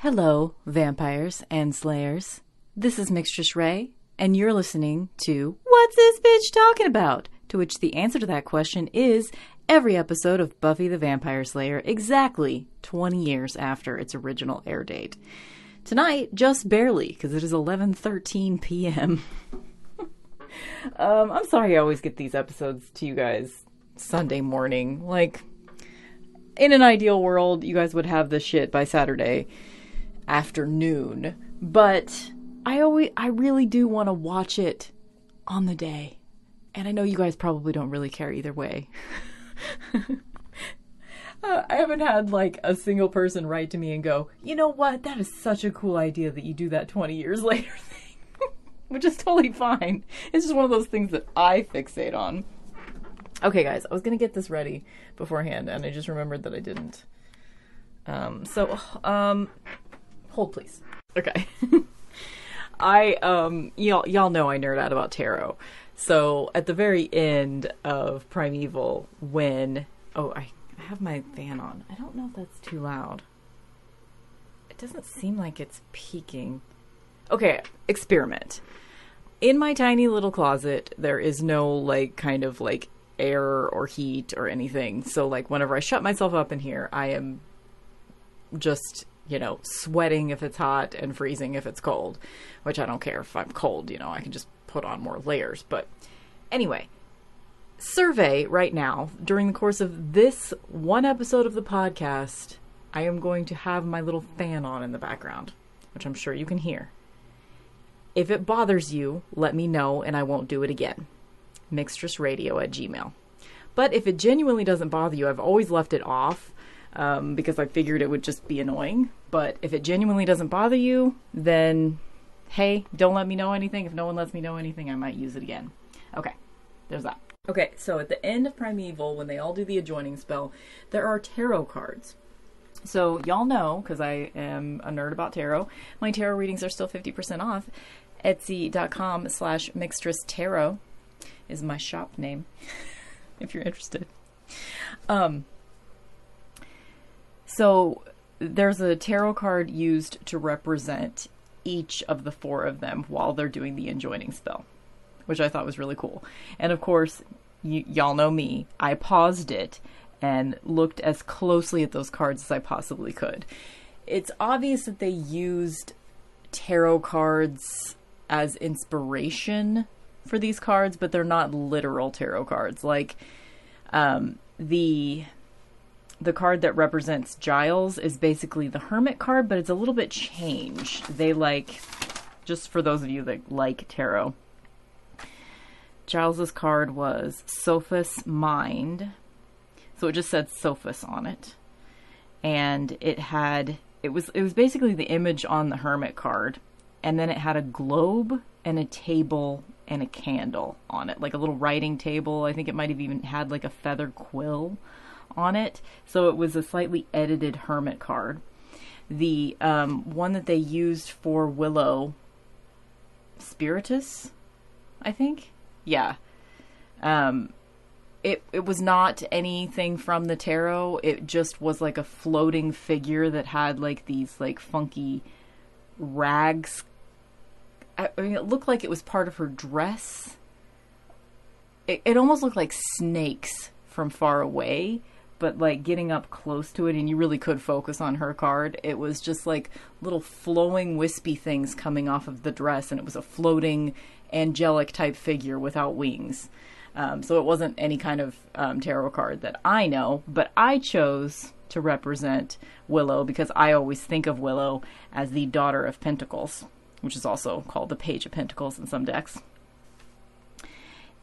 Hello, vampires and slayers. This is Mixtress Ray, and you're listening to What's This Bitch Talking About? To which the answer to that question is every episode of Buffy the Vampire Slayer exactly 20 years after its original air date. Tonight, just barely, because it is 11:13 p.m. um, I'm sorry I always get these episodes to you guys Sunday morning. Like, in an ideal world, you guys would have this shit by Saturday afternoon. But I always I really do want to watch it on the day. And I know you guys probably don't really care either way. uh, I haven't had like a single person write to me and go, "You know what? That is such a cool idea that you do that 20 years later thing." Which is totally fine. It's just one of those things that I fixate on. Okay, guys, I was gonna get this ready beforehand, and I just remembered that I didn't. Um, so, um, hold please. Okay. I um y'all y'all know I nerd out about tarot. So at the very end of Primeval, when oh I have my fan on. I don't know if that's too loud. It doesn't seem like it's peaking. Okay, experiment. In my tiny little closet, there is no like kind of like air or heat or anything. So like whenever I shut myself up in here, I am just you know, sweating if it's hot and freezing if it's cold, which I don't care if I'm cold, you know, I can just put on more layers. But anyway, survey right now, during the course of this one episode of the podcast, I am going to have my little fan on in the background, which I'm sure you can hear. If it bothers you, let me know and I won't do it again. Mixtressradio at gmail. But if it genuinely doesn't bother you, I've always left it off um, because I figured it would just be annoying. But if it genuinely doesn't bother you, then hey, don't let me know anything. If no one lets me know anything, I might use it again. Okay, there's that. Okay, so at the end of Primeval, when they all do the adjoining spell, there are tarot cards. So y'all know, because I am a nerd about tarot, my tarot readings are still 50% off. Etsy.com slash mixtress tarot is my shop name, if you're interested. Um, so there's a tarot card used to represent each of the four of them while they're doing the enjoining spell, which I thought was really cool. And of course, y- y'all know me. I paused it and looked as closely at those cards as I possibly could. It's obvious that they used tarot cards as inspiration for these cards, but they're not literal tarot cards. Like um, the the card that represents Giles is basically the Hermit card, but it's a little bit changed. They like, just for those of you that like tarot, Giles's card was Sophus Mind. So it just said Sophus on it. And it had it was it was basically the image on the hermit card and then it had a globe and a table and a candle on it like a little writing table i think it might have even had like a feather quill on it. So it was a slightly edited hermit card. The um, one that they used for Willow, Spiritus, I think. Yeah. Um, it it was not anything from the tarot. It just was like a floating figure that had like these like funky rags. I, I mean, it looked like it was part of her dress. It, it almost looked like snakes from far away but like getting up close to it and you really could focus on her card it was just like little flowing wispy things coming off of the dress and it was a floating angelic type figure without wings. Um, so it wasn't any kind of um, tarot card that i know but i chose to represent willow because i always think of willow as the daughter of pentacles which is also called the page of pentacles in some decks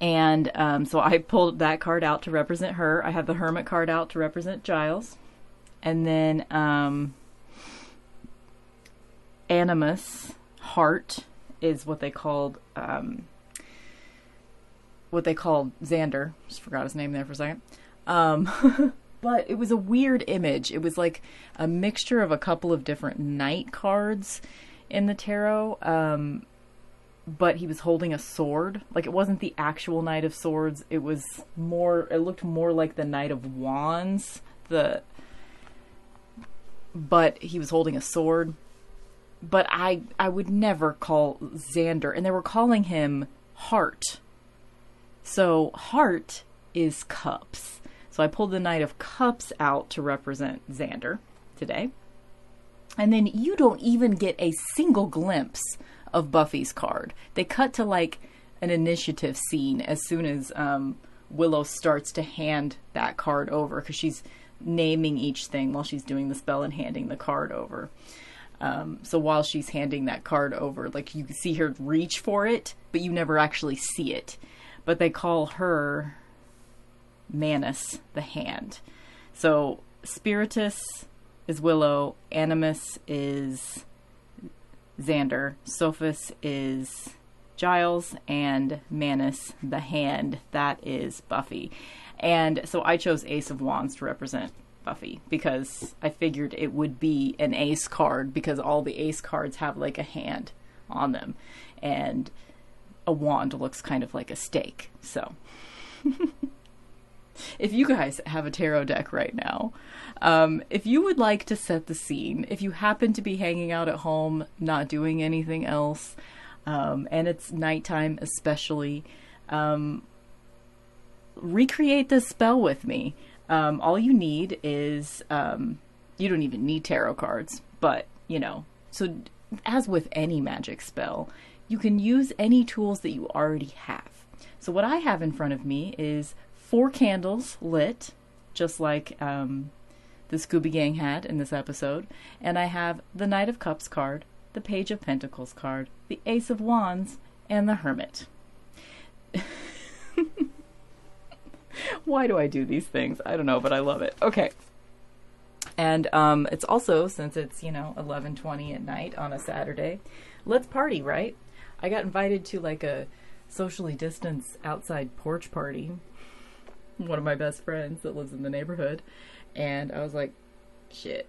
and um, so I pulled that card out to represent her. I have the Hermit card out to represent Giles. And then um, Animus, Heart, is what they called. Um, what they called Xander. Just forgot his name there for a second. Um, but it was a weird image. It was like a mixture of a couple of different knight cards in the tarot. Um, but he was holding a sword. Like it wasn't the actual Knight of Swords. It was more. It looked more like the Knight of Wands. The but he was holding a sword. But I I would never call Xander, and they were calling him Heart. So Heart is cups. So I pulled the Knight of Cups out to represent Xander today. And then you don't even get a single glimpse of Buffy's card. They cut to like an initiative scene as soon as um, Willow starts to hand that card over because she's naming each thing while she's doing the spell and handing the card over. Um, so while she's handing that card over, like you see her reach for it, but you never actually see it. But they call her Manus, the hand. So Spiritus is Willow, Animus is Xander, Sophus is Giles, and Manus, the hand, that is Buffy. And so I chose Ace of Wands to represent Buffy because I figured it would be an ace card because all the ace cards have like a hand on them. And a wand looks kind of like a stake. So if you guys have a tarot deck right now, um, if you would like to set the scene, if you happen to be hanging out at home, not doing anything else, um, and it's nighttime especially, um, recreate this spell with me. Um, all you need is, um, you don't even need tarot cards, but, you know, so as with any magic spell, you can use any tools that you already have. So what I have in front of me is four candles lit, just like um, the Scooby Gang had in this episode, and I have the Knight of Cups card, the Page of Pentacles card, the Ace of Wands, and the Hermit. Why do I do these things? I don't know, but I love it. Okay. And um, it's also since it's you know 11:20 at night on a Saturday, let's party, right? I got invited to like a socially distanced outside porch party. One of my best friends that lives in the neighborhood, and I was like, shit,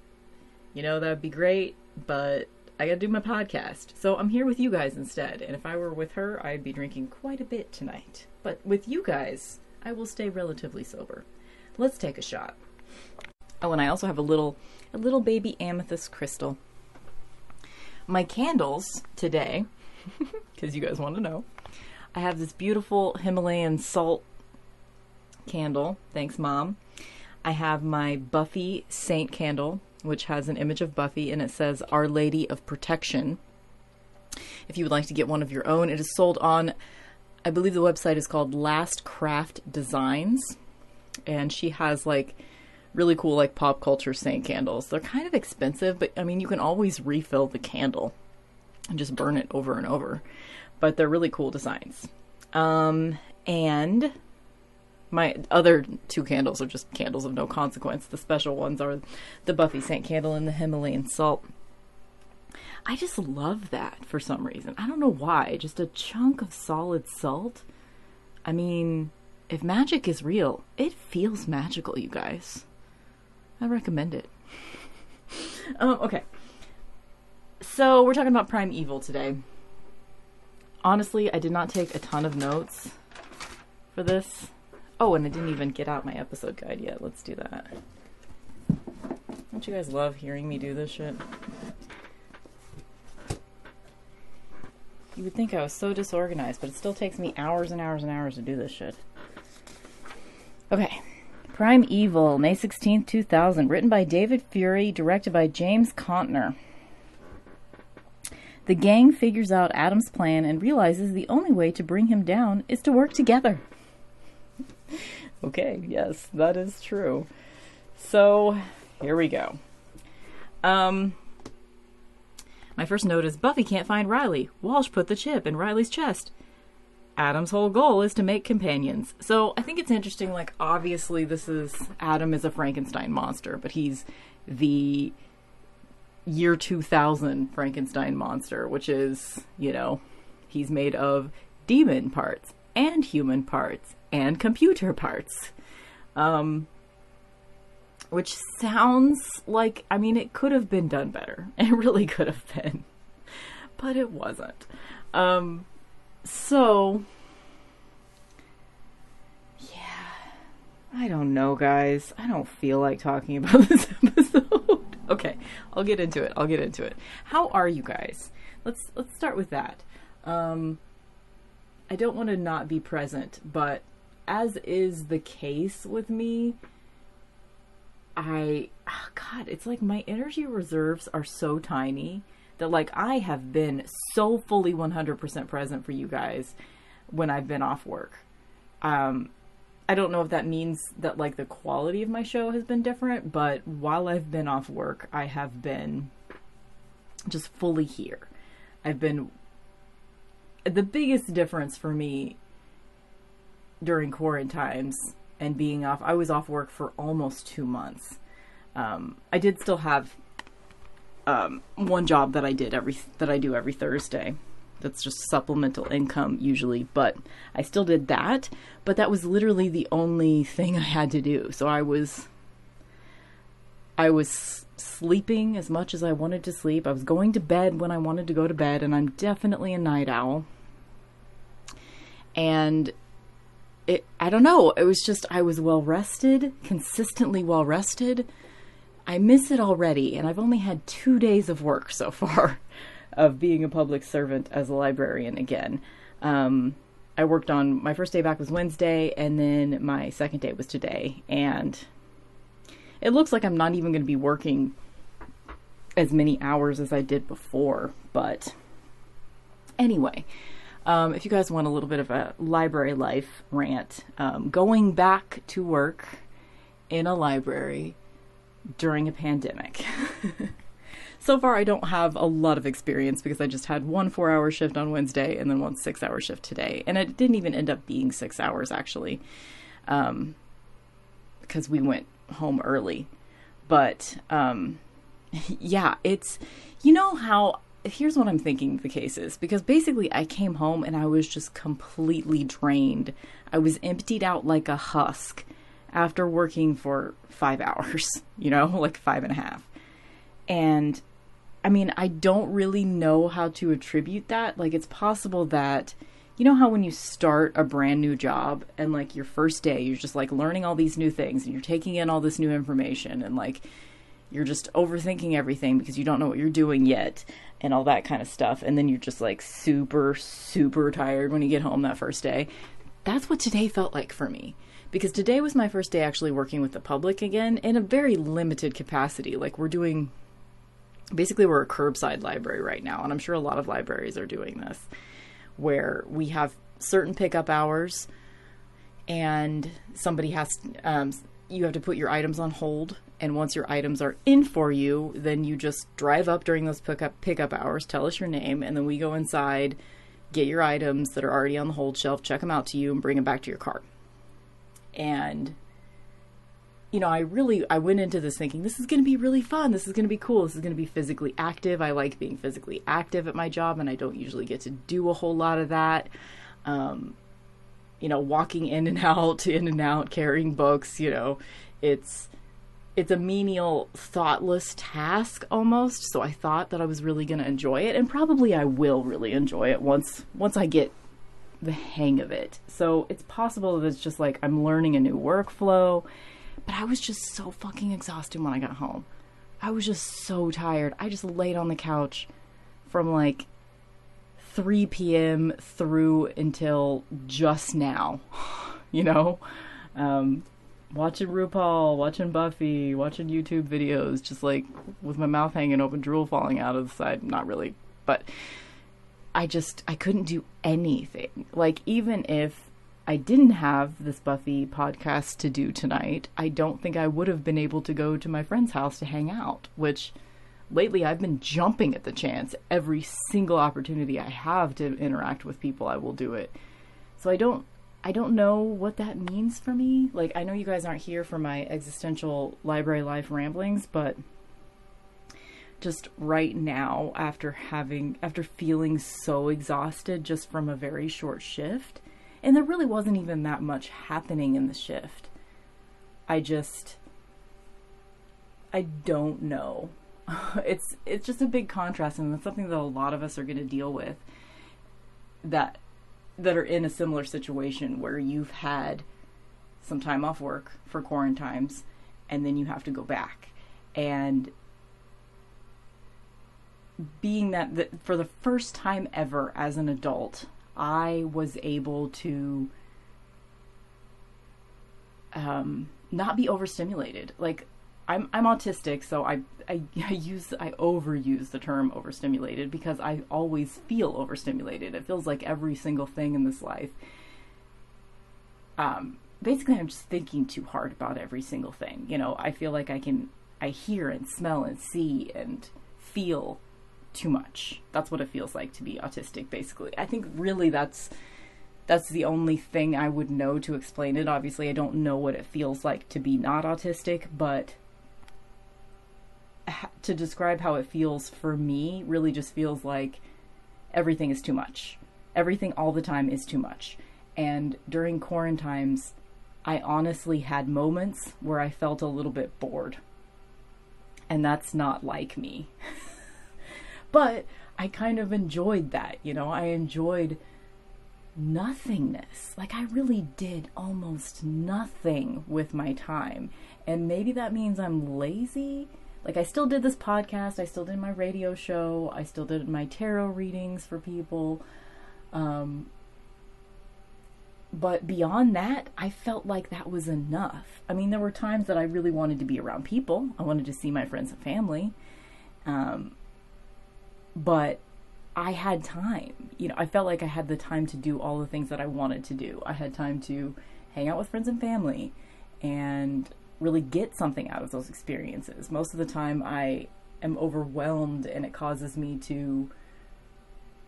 you know, that would be great, but I gotta do my podcast. So I'm here with you guys instead. And if I were with her, I'd be drinking quite a bit tonight. But with you guys, I will stay relatively sober. Let's take a shot. Oh, and I also have a little a little baby amethyst crystal. My candles today, because you guys want to know, I have this beautiful Himalayan salt candle. Thanks, Mom. I have my Buffy Saint candle, which has an image of Buffy and it says Our Lady of Protection. If you would like to get one of your own, it is sold on, I believe the website is called Last Craft Designs. And she has like really cool, like pop culture saint candles. They're kind of expensive, but I mean, you can always refill the candle and just burn it over and over. But they're really cool designs. Um, and my other two candles are just candles of no consequence. The special ones are the Buffy Saint candle and the Himalayan salt. I just love that for some reason. I don't know why. Just a chunk of solid salt. I mean, if magic is real, it feels magical, you guys. I recommend it. um, okay. So, we're talking about Prime Evil today. Honestly, I did not take a ton of notes for this. Oh, and I didn't even get out my episode guide yet. Let's do that. Don't you guys love hearing me do this shit? You would think I was so disorganized, but it still takes me hours and hours and hours to do this shit. Okay. Prime Evil, May 16th, 2000. Written by David Fury, directed by James Contner. The gang figures out Adam's plan and realizes the only way to bring him down is to work together. okay, yes, that is true. So, here we go. Um, my first note is Buffy can't find Riley. Walsh put the chip in Riley's chest. Adam's whole goal is to make companions. So I think it's interesting. Like, obviously, this is Adam is a Frankenstein monster, but he's the year 2000 Frankenstein monster, which is, you know, he's made of demon parts and human parts and computer parts. Um, which sounds like, I mean, it could have been done better. It really could have been, but it wasn't. Um, so, yeah, I don't know, guys. I don't feel like talking about this episode. okay, I'll get into it. I'll get into it. How are you guys? Let's let's start with that. Um, I don't want to not be present, but as is the case with me, I, oh God, it's like my energy reserves are so tiny that like I have been so fully 100% present for you guys when I've been off work. Um, I don't know if that means that like the quality of my show has been different, but while I've been off work, I have been just fully here. I've been the biggest difference for me during quarantines and being off. I was off work for almost two months. Um, I did still have um, one job that I did every that I do every Thursday. That's just supplemental income usually, but I still did that. But that was literally the only thing I had to do. So I was I was sleeping as much as I wanted to sleep. I was going to bed when I wanted to go to bed, and I'm definitely a night owl. And it I don't know, it was just I was well rested, consistently well rested. I miss it already, and I've only had 2 days of work so far of being a public servant as a librarian again. Um, I worked on my first day back was Wednesday, and then my second day was today. And it looks like I'm not even going to be working as many hours as I did before. But anyway, um, if you guys want a little bit of a library life rant, um, going back to work in a library during a pandemic. so far, I don't have a lot of experience because I just had one four hour shift on Wednesday and then one six hour shift today. And it didn't even end up being six hours actually, um, because we went home early. But um, yeah, it's, you know how here's what I'm thinking the case is because basically I came home and I was just completely drained. I was emptied out like a husk after working for five hours, you know, like five and a half. And I mean, I don't really know how to attribute that. Like, it's possible that, you know, how when you start a brand new job and like your first day, you're just like learning all these new things and you're taking in all this new information and like you're just overthinking everything because you don't know what you're doing yet and all that kind of stuff. And then you're just like super, super tired when you get home that first day. That's what today felt like for me. Because today was my first day actually working with the public again in a very limited capacity. Like we're doing basically we're a curbside library right now and i'm sure a lot of libraries are doing this where we have certain pickup hours and somebody has um, you have to put your items on hold and once your items are in for you then you just drive up during those pickup pickup hours tell us your name and then we go inside get your items that are already on the hold shelf check them out to you and bring them back to your car and you know, I really I went into this thinking this is going to be really fun. This is going to be cool. This is going to be physically active. I like being physically active at my job, and I don't usually get to do a whole lot of that. Um, you know, walking in and out, in and out, carrying books. You know, it's it's a menial, thoughtless task almost. So I thought that I was really going to enjoy it, and probably I will really enjoy it once once I get the hang of it. So it's possible that it's just like I'm learning a new workflow but I was just so fucking exhausted when I got home. I was just so tired. I just laid on the couch from like 3 p.m. through until just now, you know? Um, watching RuPaul, watching Buffy, watching YouTube videos, just like with my mouth hanging open, drool falling out of the side. Not really, but I just, I couldn't do anything. Like, even if I didn't have this Buffy podcast to do tonight, I don't think I would have been able to go to my friend's house to hang out, which lately I've been jumping at the chance. Every single opportunity I have to interact with people, I will do it. So I don't I don't know what that means for me. Like I know you guys aren't here for my existential library life ramblings, but just right now after having after feeling so exhausted just from a very short shift, And there really wasn't even that much happening in the shift. I just I don't know. it's it's just a big contrast and it's something that a lot of us are going to deal with that that are in a similar situation where you've had some time off work for quarantines and then you have to go back. And being that, that for the first time ever as an adult i was able to um, not be overstimulated. Like I'm I'm autistic, so I, I I use I overuse the term overstimulated because I always feel overstimulated. It feels like every single thing in this life. Um, basically, I'm just thinking too hard about every single thing. You know, I feel like I can I hear and smell and see and feel too much. That's what it feels like to be autistic. Basically, I think really that's that's the only thing I would know to explain it. Obviously, I don't know what it feels like to be not autistic, but to describe how it feels for me really just feels like everything is too much. Everything all the time is too much. And during quarantines, I honestly had moments where I felt a little bit bored. And that's not like me. but I kind of enjoyed that, you know, I enjoyed nothingness. Like I really did almost nothing with my time. And maybe that means I'm lazy like I still did this podcast, I still did my radio show, I still did my tarot readings for people. Um, but beyond that, I felt like that was enough. I mean, there were times that I really wanted to be around people. I wanted to see my friends and family. Um, but I had time. You know, I felt like I had the time to do all the things that I wanted to do. I had time to hang out with friends and family and really get something out of those experiences. Most of the time, I am overwhelmed and it causes me to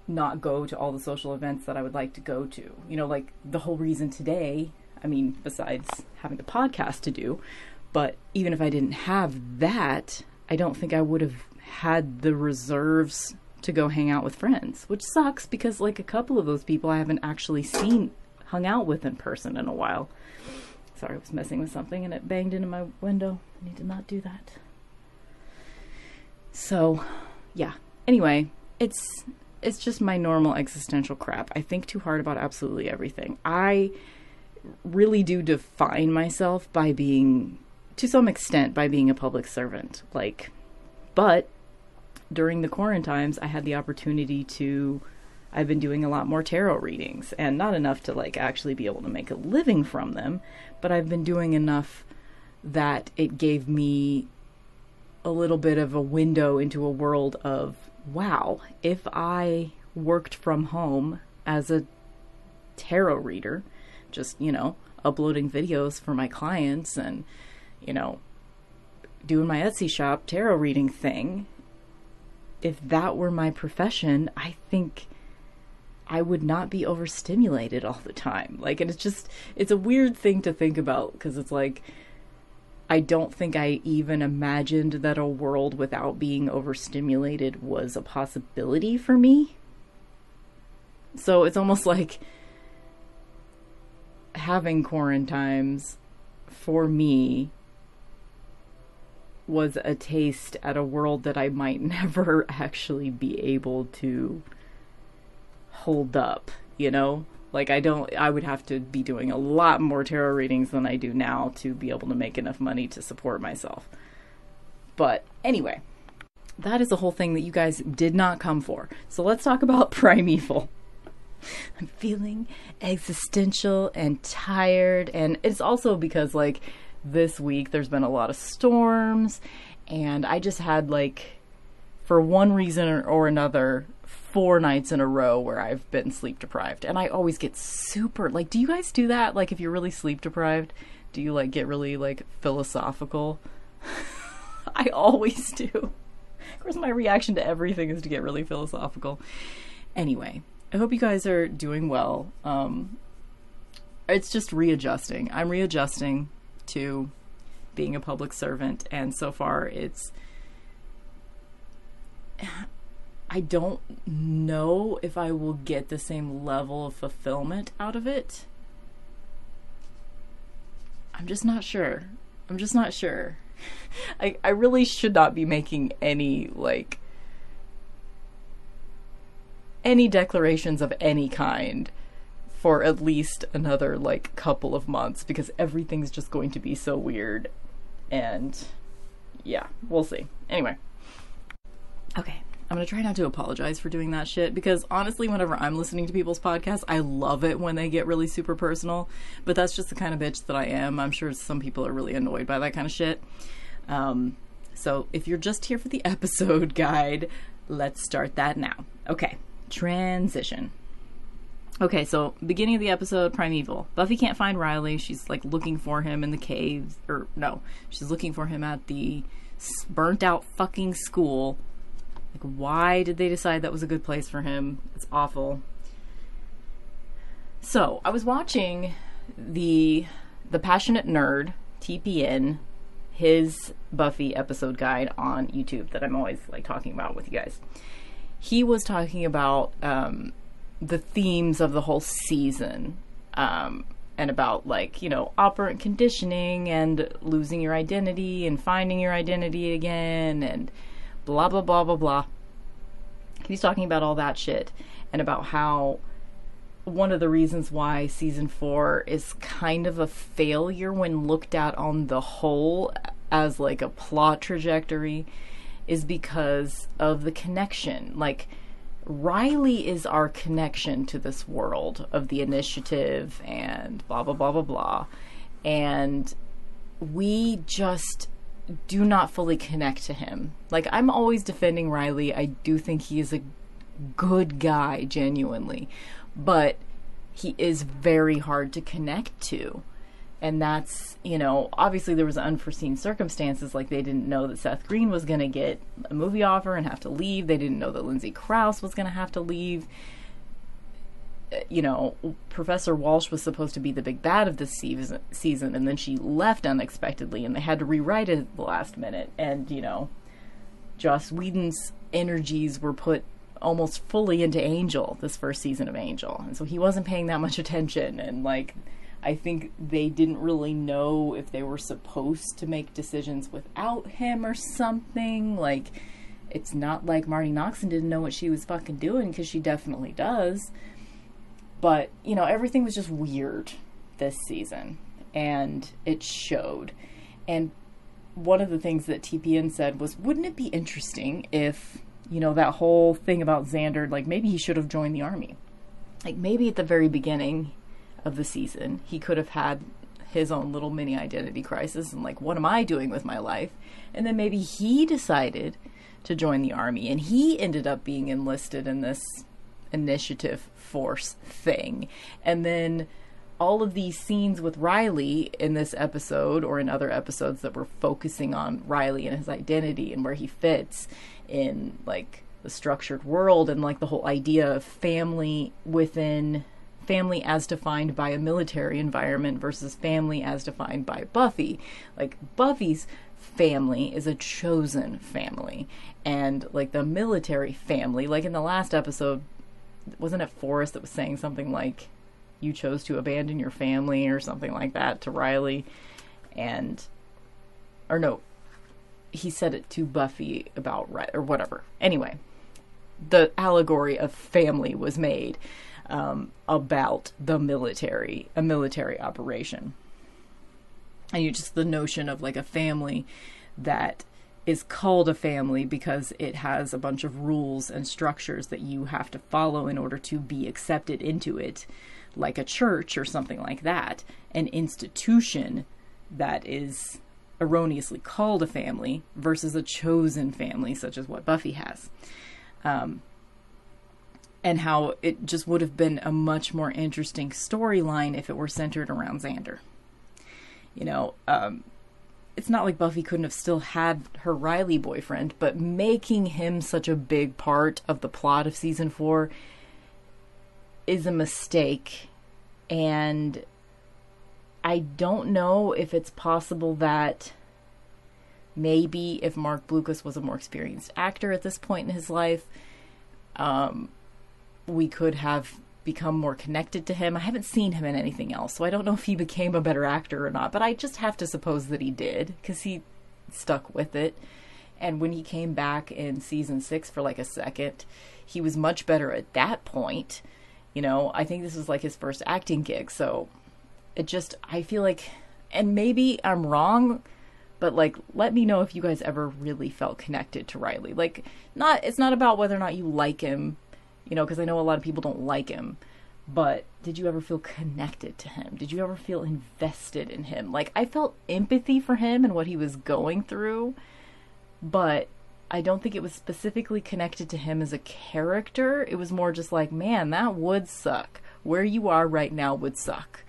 not go to all the social events that I would like to go to. You know, like the whole reason today, I mean, besides having the podcast to do, but even if I didn't have that, I don't think I would have had the reserves to go hang out with friends, which sucks because, like, a couple of those people I haven't actually seen, hung out with in person in a while. Sorry, I was messing with something and it banged into my window. I need to not do that. So, yeah. Anyway, it's it's just my normal existential crap. I think too hard about absolutely everything. I really do define myself by being to some extent by being a public servant. Like but during the quarantines I had the opportunity to I've been doing a lot more tarot readings and not enough to like actually be able to make a living from them, but I've been doing enough that it gave me a little bit of a window into a world of wow, if I worked from home as a tarot reader, just, you know, uploading videos for my clients and, you know, doing my Etsy shop tarot reading thing, if that were my profession, I think I would not be overstimulated all the time. Like, and it's just, it's a weird thing to think about because it's like, I don't think I even imagined that a world without being overstimulated was a possibility for me. So it's almost like having quarantines for me was a taste at a world that I might never actually be able to hold up, you know? Like I don't I would have to be doing a lot more tarot readings than I do now to be able to make enough money to support myself. But anyway, that is the whole thing that you guys did not come for. So let's talk about primeval. I'm feeling existential and tired and it's also because like this week there's been a lot of storms and I just had like for one reason or another four nights in a row where I've been sleep deprived. And I always get super like do you guys do that? Like if you're really sleep deprived, do you like get really like philosophical? I always do. Of course my reaction to everything is to get really philosophical. Anyway, I hope you guys are doing well. Um it's just readjusting. I'm readjusting to being a public servant and so far it's I don't know if I will get the same level of fulfillment out of it. I'm just not sure. I'm just not sure. I I really should not be making any like any declarations of any kind for at least another like couple of months because everything's just going to be so weird and yeah, we'll see. Anyway. Okay. I'm gonna try not to apologize for doing that shit because honestly, whenever I'm listening to people's podcasts, I love it when they get really super personal. But that's just the kind of bitch that I am. I'm sure some people are really annoyed by that kind of shit. Um, so if you're just here for the episode guide, let's start that now. Okay, transition. Okay, so beginning of the episode, Primeval. Buffy can't find Riley. She's like looking for him in the caves, or no, she's looking for him at the burnt out fucking school. Like, why did they decide that was a good place for him? It's awful. So I was watching the the passionate nerd TPN his Buffy episode guide on YouTube that I'm always like talking about with you guys. He was talking about um, the themes of the whole season um, and about like you know operant conditioning and losing your identity and finding your identity again and blah blah blah blah blah he's talking about all that shit and about how one of the reasons why season 4 is kind of a failure when looked at on the whole as like a plot trajectory is because of the connection like Riley is our connection to this world of the initiative and blah, blah, blah, blah, blah. And we just do not fully connect to him. Like, I'm always defending Riley. I do think he is a good guy, genuinely. But he is very hard to connect to and that's you know obviously there was unforeseen circumstances like they didn't know that Seth Green was going to get a movie offer and have to leave they didn't know that Lindsay Crouse was going to have to leave you know Professor Walsh was supposed to be the big bad of this season season and then she left unexpectedly and they had to rewrite it at the last minute and you know Joss Whedon's energies were put almost fully into Angel this first season of Angel and so he wasn't paying that much attention and like I think they didn't really know if they were supposed to make decisions without him or something. Like, it's not like Marti Noxon didn't know what she was fucking doing because she definitely does. But, you know, everything was just weird this season and it showed. And one of the things that TPN said was, wouldn't it be interesting if, you know, that whole thing about Xander, like maybe he should have joined the army? Like maybe at the very beginning of the season, he could have had his own little mini identity crisis and like, what am I doing with my life? And then maybe he decided to join the army and he ended up being enlisted in this initiative force thing. And then all of these scenes with Riley in this episode or in other episodes that were focusing on Riley and his identity and where he fits in like the structured world and like the whole idea of family within family as defined by a military environment versus family as defined by Buffy. Like Buffy's family is a chosen family and like the military family like in the last episode wasn't it Forrest that was saying something like you chose to abandon your family or something like that to Riley and or no he said it to Buffy about right or whatever anyway the allegory of family was made um, about the military, a military operation. And you just the notion of like a family that is called a family because it has a bunch of rules and structures that you have to follow in order to be accepted into it, like a church or something like that, an institution that is erroneously called a family versus a chosen family, such as what Buffy has. Um, and how it just would have been a much more interesting storyline if it were centered around Xander. You know, um, it's not like Buffy couldn't have still had her Riley boyfriend, but making him such a big part of the plot of season four is a mistake. And I don't know if it's possible that maybe if Marc Blucas was a more experienced actor at this point in his life, um, we could have become more connected to him. I haven't seen him in anything else, so I don't know if he became a better actor or not, but I just have to suppose that he did because he stuck with it. And when he came back in season six for like a second, he was much better at that point. You know, I think this was like his first acting gig, so it just, I feel like, and maybe I'm wrong, but like, let me know if you guys ever really felt connected to Riley. Like, not, it's not about whether or not you like him, you know, because I know a lot of people don't like him, but did you ever feel connected to him? Did you ever feel invested in him? Like, I felt empathy for him and what he was going through, but I don't think it was specifically connected to him as a character. It was more just like, man, that would suck. Where you are right now would suck.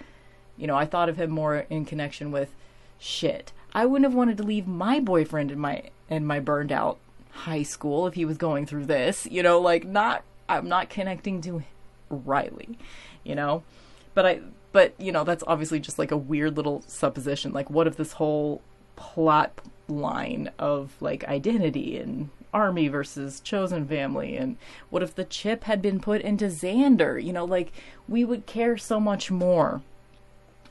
You know, I thought of him more in connection with shit. I wouldn't have wanted to leave my boyfriend in my in my burned out high school if he was going through this. You know, like not I'm not connecting to Riley, you know? But I but you know, that's obviously just like a weird little supposition. Like what if this whole plot line of like identity and army versus chosen family and what if the chip had been put into Xander? You know, like we would care so much more.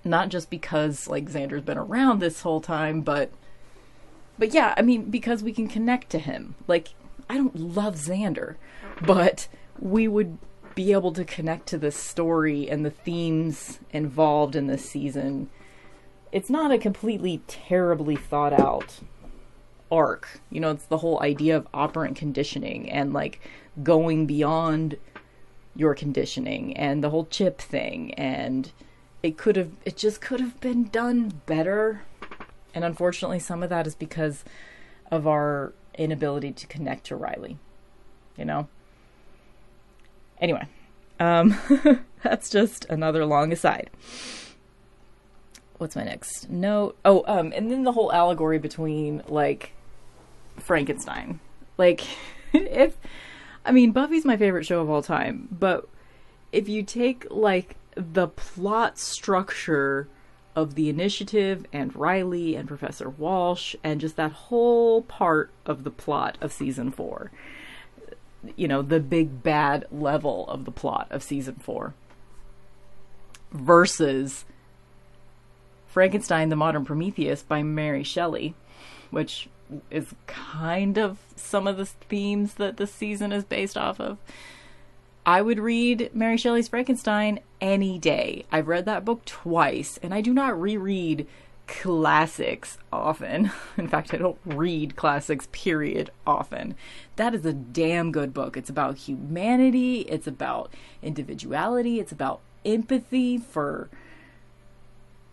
Not just because like Xander's been around this whole time, but but yeah, I mean because we can connect to him. Like I don't love Xander, but we would be able to connect to the story and the themes involved in this season. It's not a completely terribly thought out arc. You know, it's the whole idea of operant conditioning and like going beyond your conditioning and the whole chip thing and it could have it just could have been done better. And unfortunately some of that is because of our inability to connect to Riley. You know? Anyway, um, that's just another long aside. What's my next note? Oh, um, and then the whole allegory between like Frankenstein. Like, if I mean, Buffy's my favorite show of all time, but if you take like the plot structure of the initiative and Riley and Professor Walsh and just that whole part of the plot of season four, you know, the big bad level of the plot of season four versus Frankenstein, the Modern Prometheus by Mary Shelley, which is kind of some of the themes that this season is based off of. I would read Mary Shelley's Frankenstein any day. I've read that book twice, and I do not reread classics often. In fact, I don't read classics, period, often. That is a damn good book. It's about humanity, it's about individuality, it's about empathy for.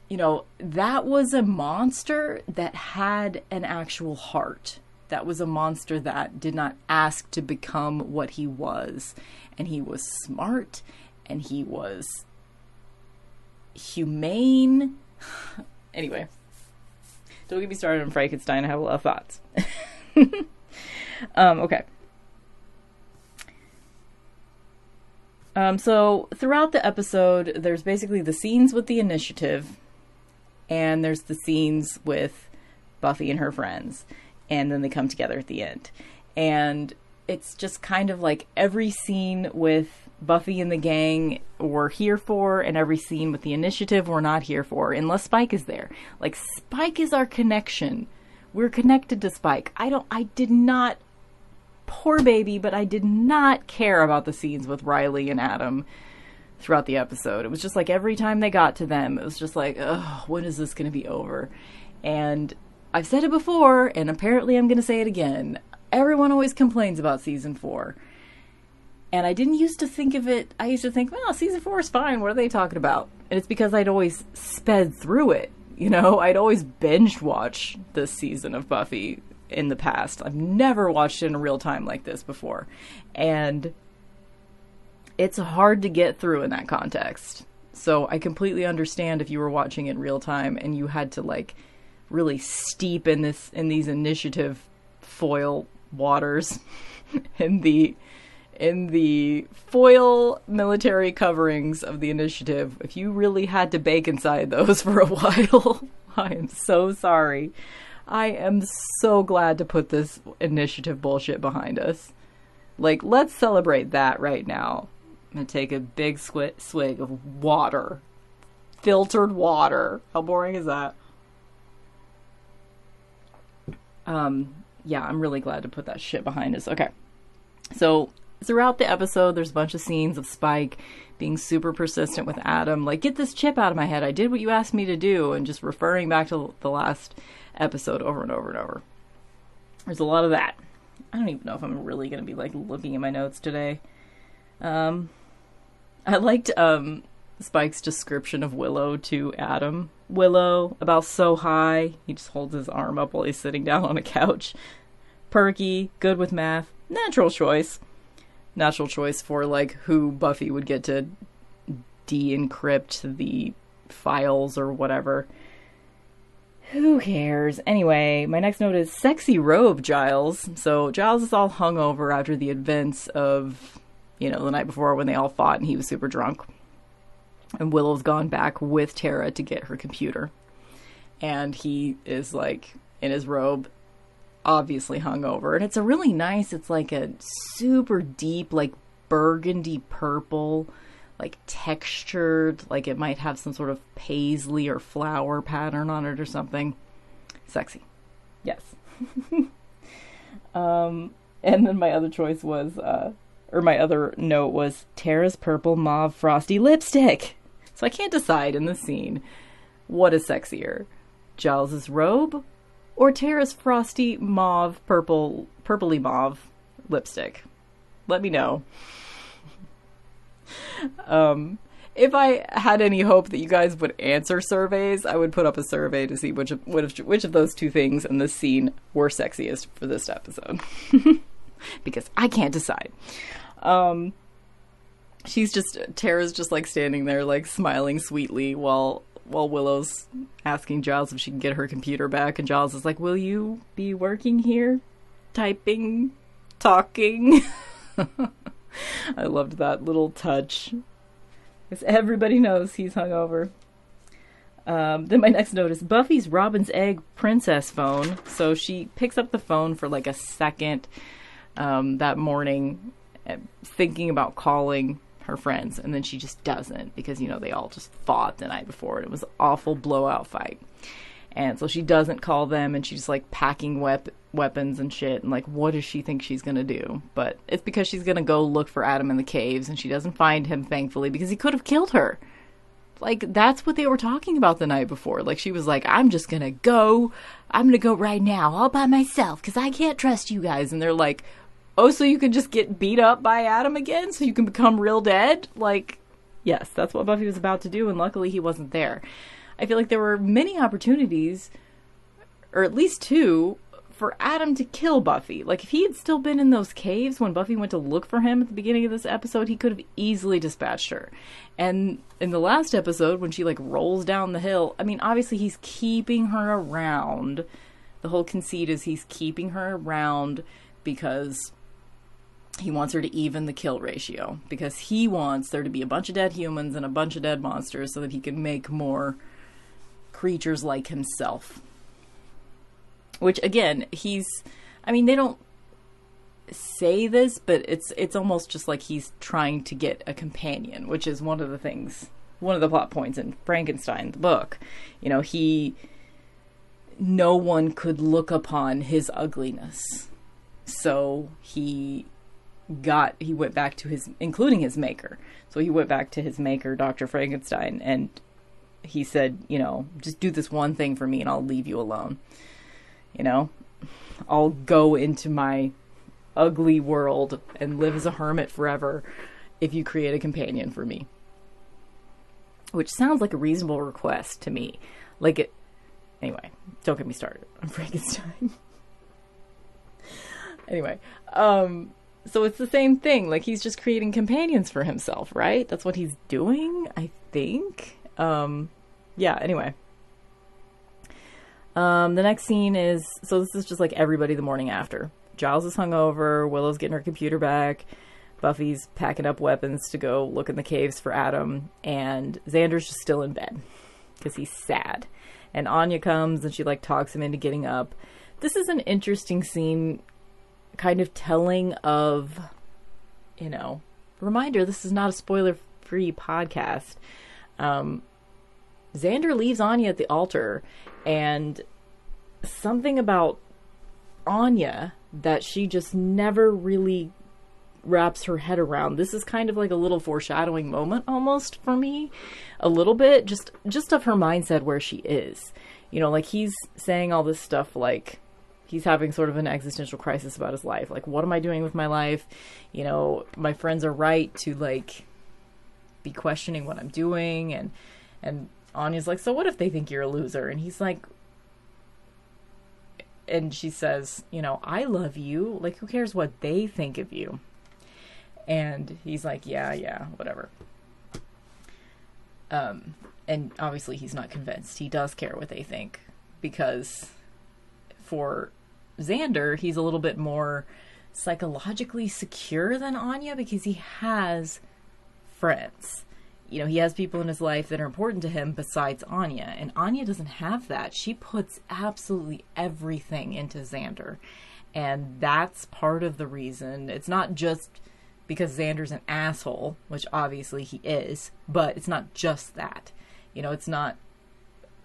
You know, that was a monster that had an actual heart. That was a monster that did not ask to become what he was. And he was smart and he was humane Anyway, don't get me started on Frankenstein. I have a lot of thoughts. um, okay. Um, so throughout the episode, there's basically the scenes with the initiative, and there's the scenes with Buffy and her friends, and then they come together at the end. And it's just kind of like every scene with Buffy and the gang we're here for, and every scene with the initiative we're not here for, unless Spike is there. Like, Spike is our connection. We're connected to Spike. I don't, I did not, poor baby, but I did not care about the scenes with Riley and Adam throughout the episode. It was just like every time they got to them, it was just like, oh, when is this going to be over? And I've said it before, and apparently I'm going to say it again. Everyone always complains about season four and I didn't used to think of it. I used to think, well, season four is fine. What are they talking about? And it's because I'd always sped through it. You know, I'd always binge watch this season of Buffy in the past. I've never watched it in real time like this before. And it's hard to get through in that context. So I completely understand if you were watching it in real time and you had to like really steep in this in these initiative foil waters in the in the foil military coverings of the initiative, if you really had to bake inside those for a while, I am so sorry. I am so glad to put this initiative bullshit behind us. Like, let's celebrate that right now. I'm gonna take a big swig of water. Filtered water. How boring is that? Um, yeah, I'm really glad to put that shit behind us. Okay. So, throughout the episode, there's a bunch of scenes of Spike being super persistent with Adam, like, get this chip out of my head. I did what you asked me to do, and just referring back to the last episode over and over and over. There's a lot of that. I don't even know if I'm really going to be like looking at my notes today. Um, I liked um, Spike's description of Willow to Adam. Willow, about so high, he just holds his arm up while he's sitting down on a couch. Perky, good with math, natural choice. Natural choice for like who Buffy would get to de-encrypt the files or whatever. Who cares? Anyway, my next note is sexy robe, Giles. So Giles is all hungover after the events of, you know, the night before when they all fought and he was super drunk. And Willow's gone back with Tara to get her computer. And he is like in his robe, obviously hungover. And it's a really nice, it's like a super deep, like burgundy purple like textured, like it might have some sort of paisley or flower pattern on it or something. Sexy. Yes. um, and then my other choice was, uh, or my other note was Tara's purple mauve frosty lipstick. So I can't decide in the scene what is sexier, Giles's robe or Tara's frosty mauve purple purpley mauve lipstick. Let me know. Um, if I had any hope that you guys would answer surveys, I would put up a survey to see which of, which of, which of those two things in this scene were sexiest for this episode. because I can't decide. Um, she's just Tara's just like standing there, like smiling sweetly while while Willow's asking Giles if she can get her computer back, and Giles is like, "Will you be working here, typing, talking?" I loved that little touch. Because everybody knows he's hungover. Um, then my next note is Buffy's Robin's Egg princess phone. So she picks up the phone for like a second um, that morning, eh, thinking about calling her friends, and then she just doesn't because you know they all just fought the night before, and it was an awful blowout fight. And so she doesn't call them, and she's like packing wep- weapons and shit. And like, what does she think she's gonna do? But it's because she's gonna go look for Adam in the caves, and she doesn't find him, thankfully, because he could have killed her. Like, that's what they were talking about the night before. Like, she was like, I'm just gonna go. I'm gonna go right now, all by myself, because I can't trust you guys. And they're like, oh, so you can just get beat up by Adam again, so you can become real dead? Like, yes, that's what Buffy was about to do, and luckily he wasn't there. I feel like there were many opportunities, or at least two, for Adam to kill Buffy. Like, if he had still been in those caves when Buffy went to look for him at the beginning of this episode, he could have easily dispatched her. And in the last episode, when she, like, rolls down the hill, I mean, obviously he's keeping her around. The whole conceit is he's keeping her around because he wants her to even the kill ratio. Because he wants there to be a bunch of dead humans and a bunch of dead monsters so that he can make more creatures like himself. Which again, he's I mean, they don't say this, but it's it's almost just like he's trying to get a companion, which is one of the things one of the plot points in Frankenstein the book. You know, he no one could look upon his ugliness. So he got he went back to his including his maker. So he went back to his maker, Dr. Frankenstein, and he said, you know, just do this one thing for me and I'll leave you alone. You know, I'll go into my ugly world and live as a hermit forever if you create a companion for me. Which sounds like a reasonable request to me. Like it. Anyway, don't get me started on Frankenstein. anyway, um, so it's the same thing. Like he's just creating companions for himself, right? That's what he's doing, I think. Um, yeah, anyway. Um, the next scene is so this is just like everybody the morning after. Giles is hungover, Willow's getting her computer back, Buffy's packing up weapons to go look in the caves for Adam, and Xander's just still in bed because he's sad. And Anya comes and she like talks him into getting up. This is an interesting scene, kind of telling of you know, reminder this is not a spoiler free podcast. Um, Xander leaves Anya at the altar, and something about Anya that she just never really wraps her head around. This is kind of like a little foreshadowing moment almost for me. A little bit just just of her mindset where she is. You know, like he's saying all this stuff like he's having sort of an existential crisis about his life. Like what am I doing with my life? You know, my friends are right to like be questioning what I'm doing and and Anya's like, "So what if they think you're a loser?" And he's like, and she says, you know, I love you. Like, who cares what they think of you? And he's like, yeah, yeah, whatever. Um, and obviously he's not convinced. He does care what they think because for Xander, he's a little bit more psychologically secure than Anya because he has friends you know, he has people in his life that are important to him besides Anya. And Anya doesn't have that. She puts absolutely everything into Xander. And that's part of the reason. It's not just because Xander's an asshole, which obviously he is, but it's not just that. You know, it's not.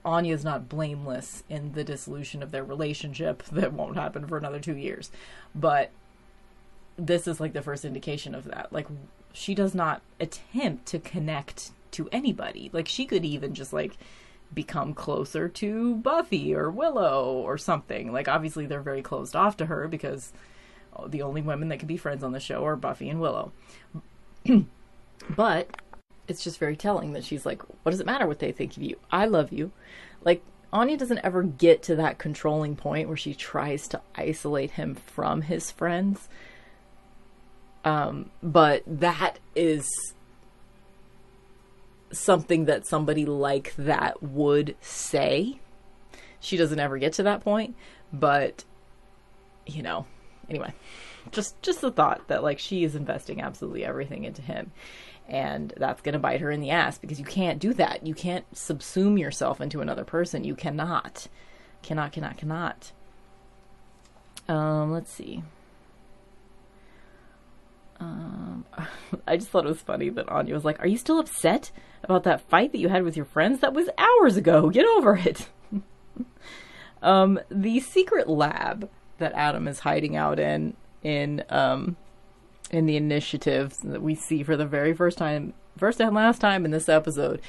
Anya's not blameless in the dissolution of their relationship that won't happen for another two years. But this is like the first indication of that. Like, she does not attempt to connect to anybody. Like she could even just like become closer to Buffy or Willow or something. Like obviously they're very closed off to her because the only women that can be friends on the show are Buffy and Willow. but it's just very telling that she's like, what does it matter what they think of you? I love you. Like Anya doesn't ever get to that controlling point where she tries to isolate him from his friends. Um, but that is something that somebody like that would say. She doesn't ever get to that point, but you know, anyway, just just the thought that like she is investing absolutely everything into him. And that's going to bite her in the ass because you can't do that. You can't subsume yourself into another person. You cannot. Cannot, cannot, cannot. Um, let's see. Um, I just thought it was funny that Anya was like, "Are you still upset about that fight that you had with your friends? That was hours ago. Get over it." um, the secret lab that Adam is hiding out in in um in the initiative that we see for the very first time, first and last time in this episode,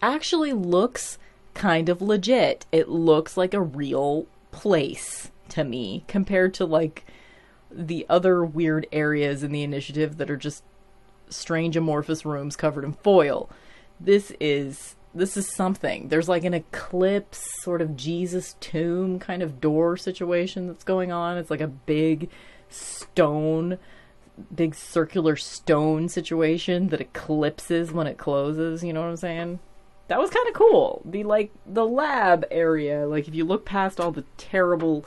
actually looks kind of legit. It looks like a real place to me compared to like the other weird areas in the initiative that are just strange amorphous rooms covered in foil. This is this is something. There's like an eclipse sort of Jesus tomb kind of door situation that's going on. It's like a big stone big circular stone situation that eclipses when it closes, you know what I'm saying? That was kind of cool. The like the lab area, like if you look past all the terrible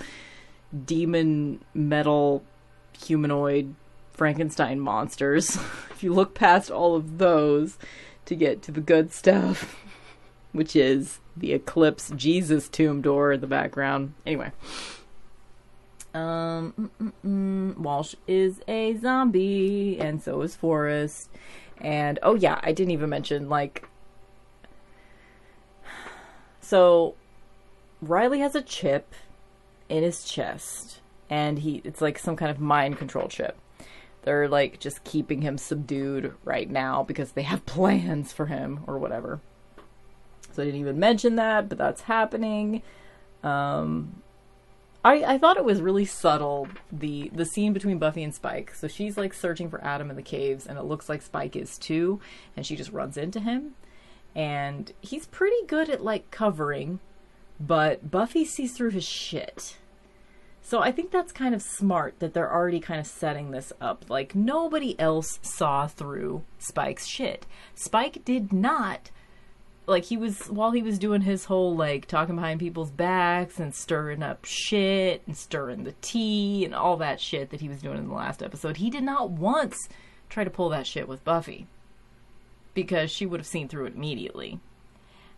demon metal humanoid Frankenstein monsters. if you look past all of those to get to the good stuff, which is the Eclipse Jesus tomb door in the background. Anyway. Um, mm, mm, mm. Walsh is a zombie, and so is Forrest. And oh, yeah, I didn't even mention, like. So, Riley has a chip in his chest and he it's like some kind of mind control chip. They're like just keeping him subdued right now because they have plans for him or whatever. So I didn't even mention that, but that's happening. Um, I I thought it was really subtle the the scene between Buffy and Spike. So she's like searching for Adam in the caves, and it looks like Spike is too, and she just runs into him, and he's pretty good at like covering, but Buffy sees through his shit so I think that's kind of smart that they're already kind of setting this up. Like nobody else saw through Spike's shit. Spike did not like he was while he was doing his whole like talking behind people's backs and stirring up shit and stirring the tea and all that shit that he was doing in the last episode. He did not once try to pull that shit with Buffy because she would have seen through it immediately.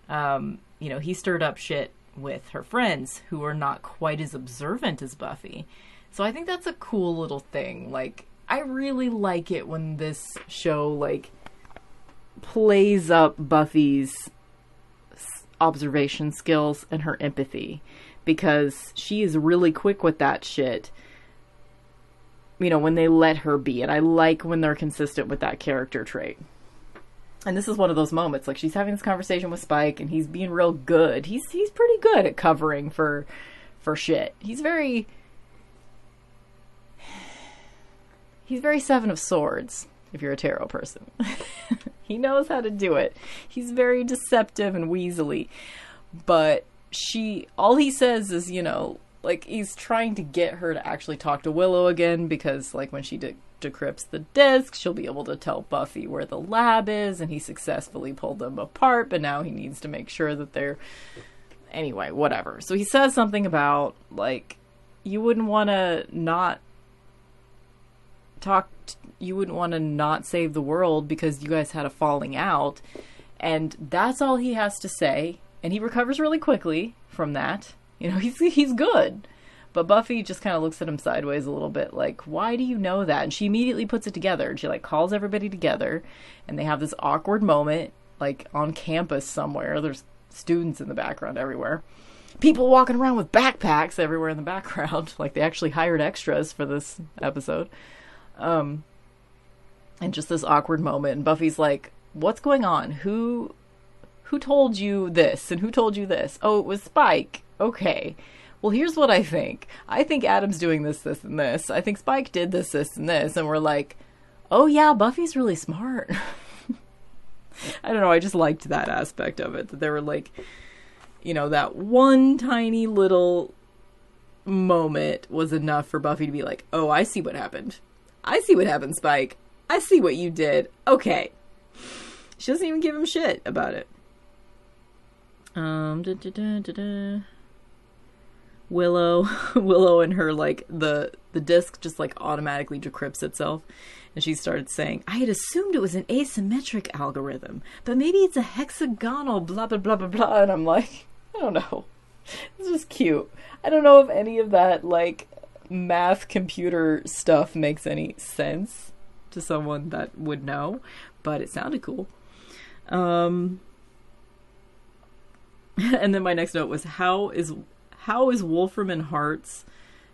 Um, you know, he stirred up shit with her friends who are not quite as observant as Buffy. So I think that's a cool little thing. Like, I really like it when this show like plays up Buffy's observation skills and her empathy because she is really quick with that shit. You know, when they let her be, and I like when they're consistent with that character trait. And this is one of those moments. Like she's having this conversation with Spike, and he's being real good. He's he's pretty good at covering for for shit. He's very he's very seven of swords if you're a tarot person. he knows how to do it. He's very deceptive and weaselly. But she all he says is, you know, like he's trying to get her to actually talk to Willow again because like when she de- decrypts the disc, she'll be able to tell Buffy where the lab is and he successfully pulled them apart, but now he needs to make sure that they're anyway, whatever. So he says something about like you wouldn't want to not talk you wouldn't want to not save the world because you guys had a falling out. And that's all he has to say and he recovers really quickly from that. You know he's he's good. But buffy just kind of looks at him sideways a little bit like why do you know that? And she immediately puts it together and she like calls everybody together and they have this awkward moment like on campus somewhere. There's students in the background everywhere. People walking around with backpacks everywhere in the background. Like they actually hired extras for this episode. Um and just this awkward moment and buffy's like what's going on? Who who told you this? And who told you this? Oh it was spike. Okay. Well here's what i think. I think adam's doing this this and this. I think spike did this this and this. And we're like oh yeah buffy's really smart. I don't know. I just liked that aspect of it that there were like you know that one tiny little moment was enough for buffy to be like oh i see what happened. I see what happened, Spike. I see what you did. Okay. She doesn't even give him shit about it. Um, da, da, da. Willow, Willow, and her like the the disc just like automatically decrypts itself, and she started saying, "I had assumed it was an asymmetric algorithm, but maybe it's a hexagonal blah blah blah blah blah." And I'm like, I don't know. It's just cute. I don't know if any of that like math computer stuff makes any sense to someone that would know, but it sounded cool. Um, and then my next note was how is how is Wolfram and Hart's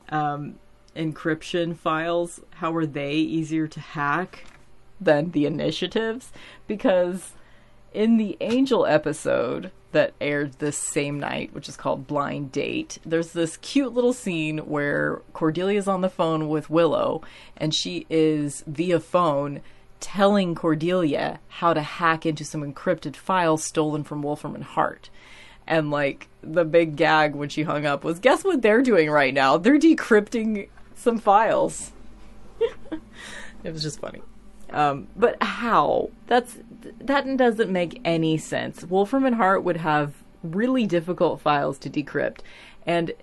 um, encryption files how are they easier to hack than the initiatives? Because in the Angel episode that aired this same night, which is called Blind Date, there's this cute little scene where Cordelia's on the phone with Willow, and she is via phone telling Cordelia how to hack into some encrypted files stolen from Wolfram and Hart. And like the big gag when she hung up was guess what they're doing right now? They're decrypting some files. it was just funny. Um, but how? That's that doesn't make any sense. Wolfram and Hart would have really difficult files to decrypt. And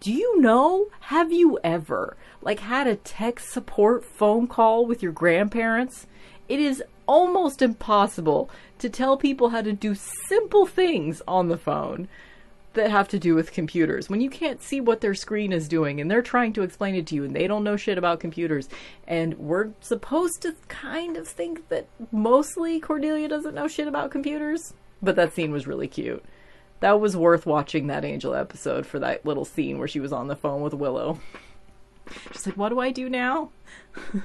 do you know, have you ever like had a tech support phone call with your grandparents? It is almost impossible to tell people how to do simple things on the phone that have to do with computers. When you can't see what their screen is doing and they're trying to explain it to you and they don't know shit about computers and we're supposed to kind of think that mostly Cordelia doesn't know shit about computers but that scene was really cute. That was worth watching that angel episode for that little scene where she was on the phone with Willow. She's like what do I do now?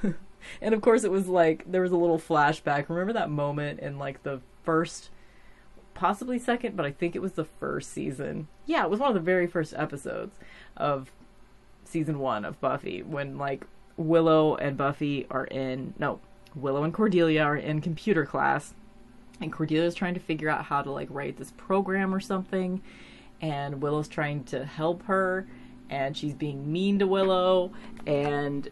And of course it was like there was a little flashback. Remember that moment in like the first possibly second, but I think it was the first season. Yeah, it was one of the very first episodes of season one of Buffy when like Willow and Buffy are in no, Willow and Cordelia are in computer class, and Cordelia's trying to figure out how to like write this program or something, and Willow's trying to help her, and she's being mean to Willow, and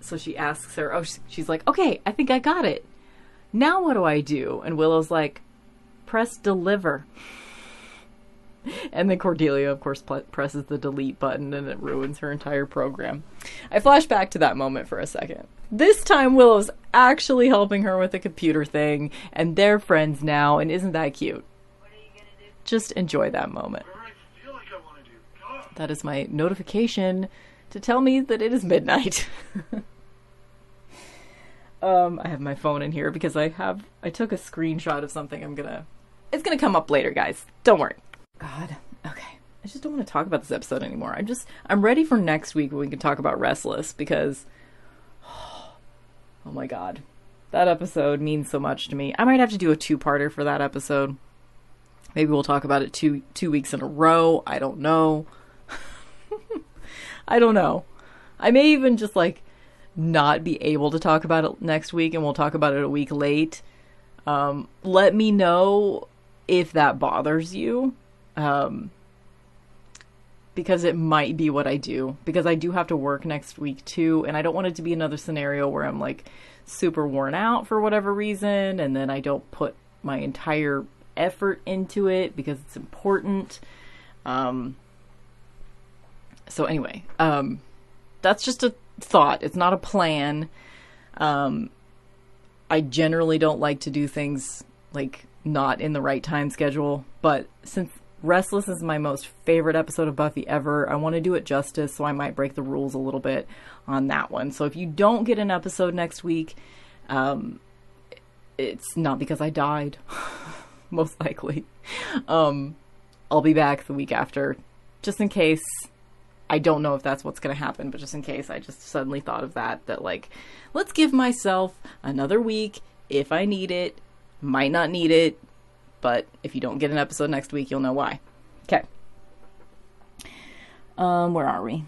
so she asks her, oh, she's like, okay, I think I got it. Now what do I do? And Willow's like, press deliver. And then Cordelia, of course, pl- presses the delete button and it ruins her entire program. I flash back to that moment for a second. This time, Willow's actually helping her with the computer thing, and they're friends now, and isn't that cute? Just enjoy that moment. That is my notification to tell me that it is midnight. Um, I have my phone in here because I have I took a screenshot of something. I'm gonna it's gonna come up later, guys. Don't worry. God. Okay. I just don't want to talk about this episode anymore. I'm just I'm ready for next week when we can talk about Restless because oh my god. That episode means so much to me. I might have to do a two-parter for that episode. Maybe we'll talk about it two two weeks in a row. I don't know. I don't know. I may even just like not be able to talk about it next week and we'll talk about it a week late. Um, let me know if that bothers you. Um, because it might be what I do. Because I do have to work next week too, and I don't want it to be another scenario where I'm like super worn out for whatever reason, and then I don't put my entire effort into it because it's important. Um, so anyway, um, that's just a thought. It's not a plan. Um, I generally don't like to do things like not in the right time schedule, but since Restless is my most favorite episode of Buffy ever, I want to do it justice, so I might break the rules a little bit on that one. So if you don't get an episode next week, um, it's not because I died, most likely. Um, I'll be back the week after, just in case I don't know if that's what's going to happen, but just in case, I just suddenly thought of that. That, like, let's give myself another week if I need it. Might not need it, but if you don't get an episode next week, you'll know why. Okay. Um, where are we?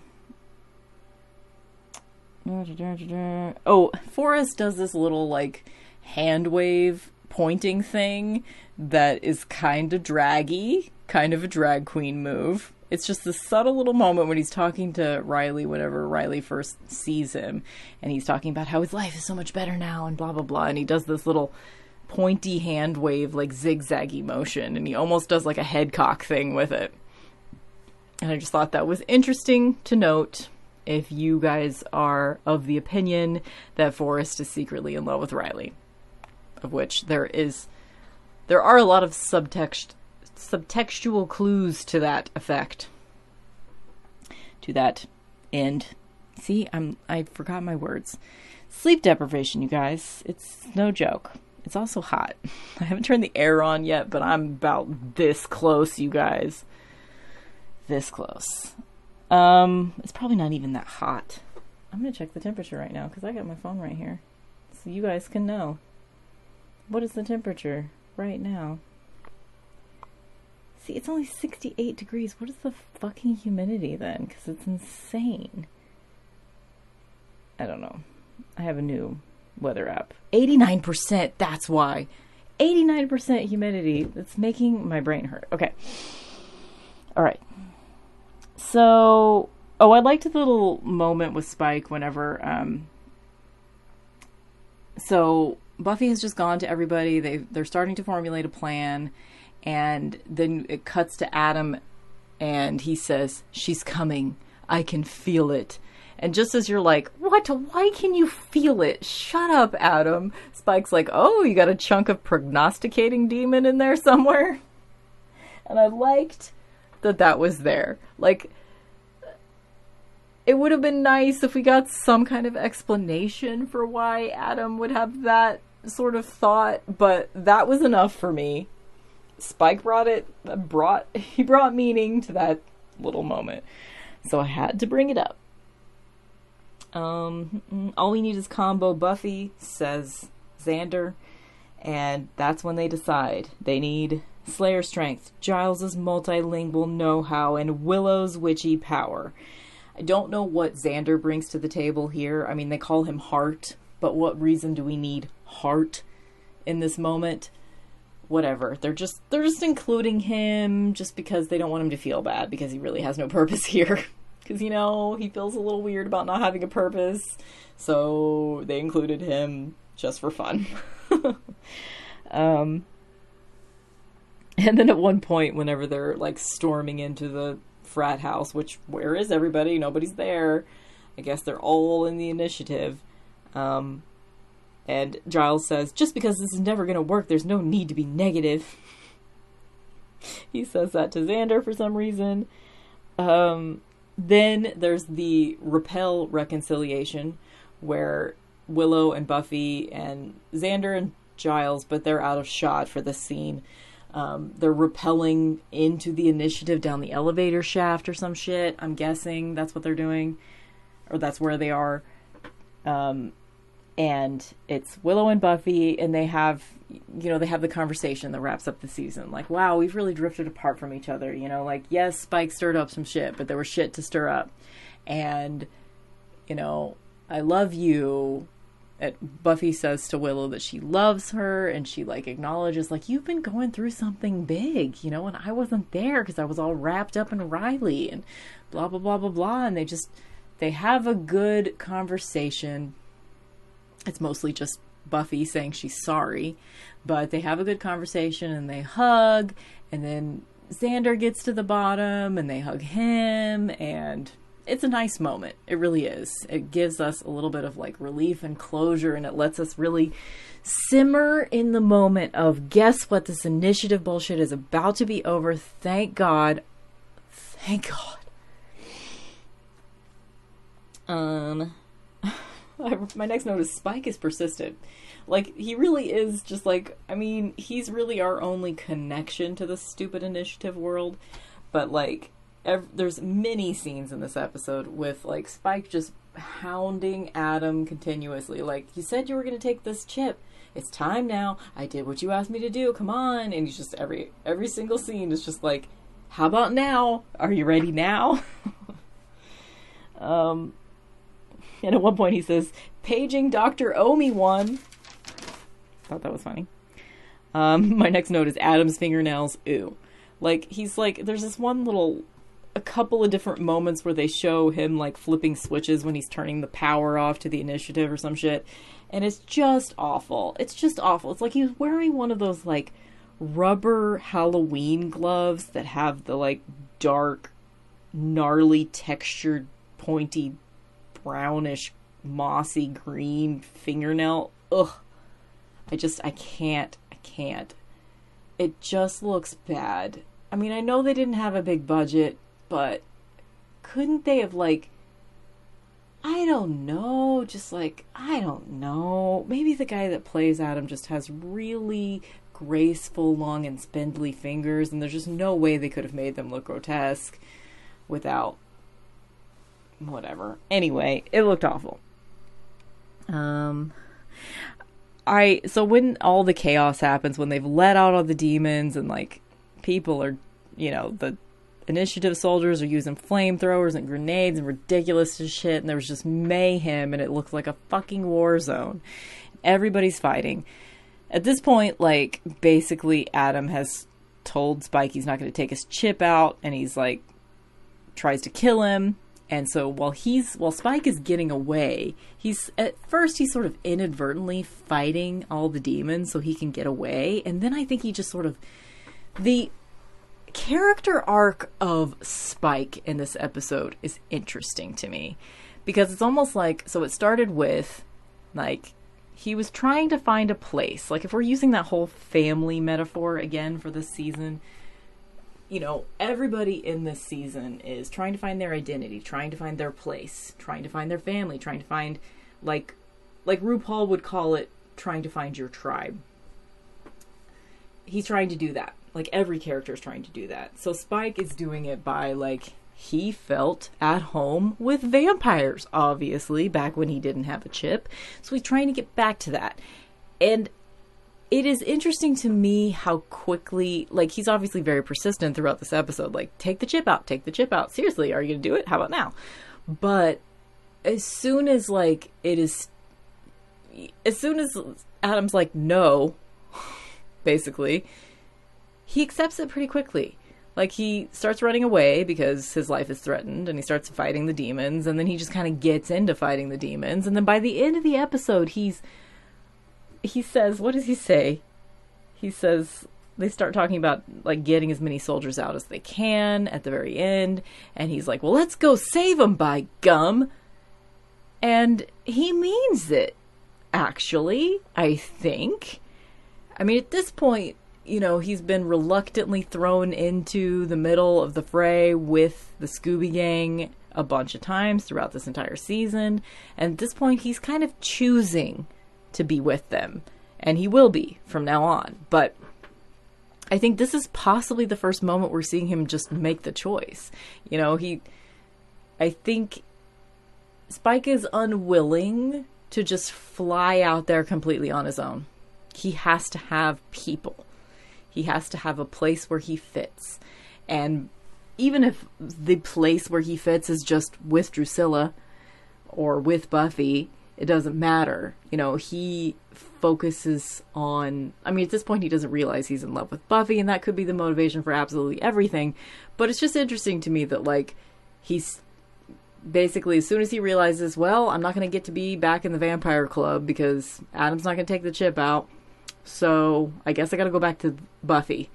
Oh, Forrest does this little, like, hand wave pointing thing that is kind of draggy, kind of a drag queen move it's just this subtle little moment when he's talking to Riley whenever Riley first sees him and he's talking about how his life is so much better now and blah blah blah and he does this little pointy hand wave like zigzaggy motion and he almost does like a head cock thing with it. And I just thought that was interesting to note if you guys are of the opinion that Forrest is secretly in love with Riley. Of which there is there are a lot of subtext subtextual clues to that effect. To that end. See, I'm I forgot my words. Sleep deprivation, you guys. It's no joke. It's also hot. I haven't turned the air on yet, but I'm about this close, you guys. This close. Um, it's probably not even that hot. I'm gonna check the temperature right now because I got my phone right here, so you guys can know. What is the temperature right now? See, it's only 68 degrees. What is the fucking humidity then? Because it's insane. I don't know. I have a new weather app. 89%, that's why. 89% humidity. That's making my brain hurt. Okay. All right. So, oh, I liked the little moment with Spike whenever, um, so Buffy has just gone to everybody. They they're starting to formulate a plan and then it cuts to Adam and he says, She's coming. I can feel it. And just as you're like, What? Why can you feel it? Shut up, Adam. Spike's like, Oh, you got a chunk of prognosticating demon in there somewhere? And I liked that that was there. Like, it would have been nice if we got some kind of explanation for why Adam would have that sort of thought, but that was enough for me. Spike brought it brought he brought meaning to that little moment. So I had to bring it up. Um all we need is combo Buffy says Xander and that's when they decide they need Slayer strength, Giles's multilingual know-how and Willow's witchy power. I don't know what Xander brings to the table here. I mean, they call him Heart, but what reason do we need Heart in this moment? whatever. They're just they're just including him just because they don't want him to feel bad because he really has no purpose here. Cuz you know, he feels a little weird about not having a purpose. So they included him just for fun. um and then at one point whenever they're like storming into the frat house, which where is everybody? Nobody's there. I guess they're all in the initiative. Um and Giles says, just because this is never going to work, there's no need to be negative. he says that to Xander for some reason. Um, then there's the repel reconciliation, where Willow and Buffy and Xander and Giles, but they're out of shot for this scene. Um, they're repelling into the initiative down the elevator shaft or some shit. I'm guessing that's what they're doing, or that's where they are. Um, and it's Willow and Buffy, and they have, you know, they have the conversation that wraps up the season. Like, wow, we've really drifted apart from each other. You know, like, yes, Spike stirred up some shit, but there was shit to stir up. And, you know, I love you. Buffy says to Willow that she loves her and she like acknowledges like you've been going through something big, you know, and I wasn't there because I was all wrapped up in Riley and blah blah blah blah blah and they just they have a good conversation. It's mostly just Buffy saying she's sorry, but they have a good conversation and they hug and then Xander gets to the bottom and they hug him and it's a nice moment. It really is. It gives us a little bit of like relief and closure, and it lets us really simmer in the moment of guess what this initiative bullshit is about to be over. Thank God. Thank God. Um, my next note is Spike is persistent. Like he really is just like I mean he's really our only connection to the stupid initiative world, but like ev- there's many scenes in this episode with like Spike just hounding Adam continuously. Like, you said you were going to take this chip. It's time now. I did what you asked me to do. Come on. And he's just every every single scene is just like, how about now? Are you ready now? um, and at one point he says, paging Dr. Omi one. Thought that was funny. Um, my next note is Adam's fingernails. Ooh. Like, he's like, there's this one little a couple of different moments where they show him like flipping switches when he's turning the power off to the initiative or some shit. And it's just awful. It's just awful. It's like he's wearing one of those like rubber Halloween gloves that have the like dark, gnarly textured, pointy, brownish, mossy green fingernail. Ugh. I just, I can't, I can't. It just looks bad. I mean, I know they didn't have a big budget but couldn't they have like I don't know, just like I don't know. Maybe the guy that plays Adam just has really graceful, long and spindly fingers and there's just no way they could have made them look grotesque without whatever. Anyway, it looked awful. Um I so when all the chaos happens when they've let out all the demons and like people are you know the initiative soldiers are using flamethrowers and grenades and ridiculous shit and there was just mayhem and it looked like a fucking war zone everybody's fighting at this point like basically adam has told spike he's not going to take his chip out and he's like tries to kill him and so while he's while spike is getting away he's at first he's sort of inadvertently fighting all the demons so he can get away and then i think he just sort of the character arc of Spike in this episode is interesting to me because it's almost like so it started with like he was trying to find a place. Like if we're using that whole family metaphor again for this season, you know, everybody in this season is trying to find their identity, trying to find their place, trying to find their family, trying to find like like RuPaul would call it trying to find your tribe. He's trying to do that like every character is trying to do that. So Spike is doing it by like he felt at home with vampires, obviously, back when he didn't have a chip. So he's trying to get back to that. And it is interesting to me how quickly, like, he's obviously very persistent throughout this episode. Like, take the chip out, take the chip out. Seriously, are you going to do it? How about now? But as soon as, like, it is, as soon as Adam's like, no, basically, he accepts it pretty quickly. Like he starts running away because his life is threatened and he starts fighting the demons and then he just kind of gets into fighting the demons and then by the end of the episode he's he says what does he say? He says they start talking about like getting as many soldiers out as they can at the very end and he's like, "Well, let's go save them by gum." And he means it actually, I think. I mean, at this point you know, he's been reluctantly thrown into the middle of the fray with the Scooby Gang a bunch of times throughout this entire season. And at this point, he's kind of choosing to be with them. And he will be from now on. But I think this is possibly the first moment we're seeing him just make the choice. You know, he. I think Spike is unwilling to just fly out there completely on his own. He has to have people. He has to have a place where he fits. And even if the place where he fits is just with Drusilla or with Buffy, it doesn't matter. You know, he focuses on. I mean, at this point, he doesn't realize he's in love with Buffy, and that could be the motivation for absolutely everything. But it's just interesting to me that, like, he's basically, as soon as he realizes, well, I'm not going to get to be back in the vampire club because Adam's not going to take the chip out, so I guess I got to go back to Buffy.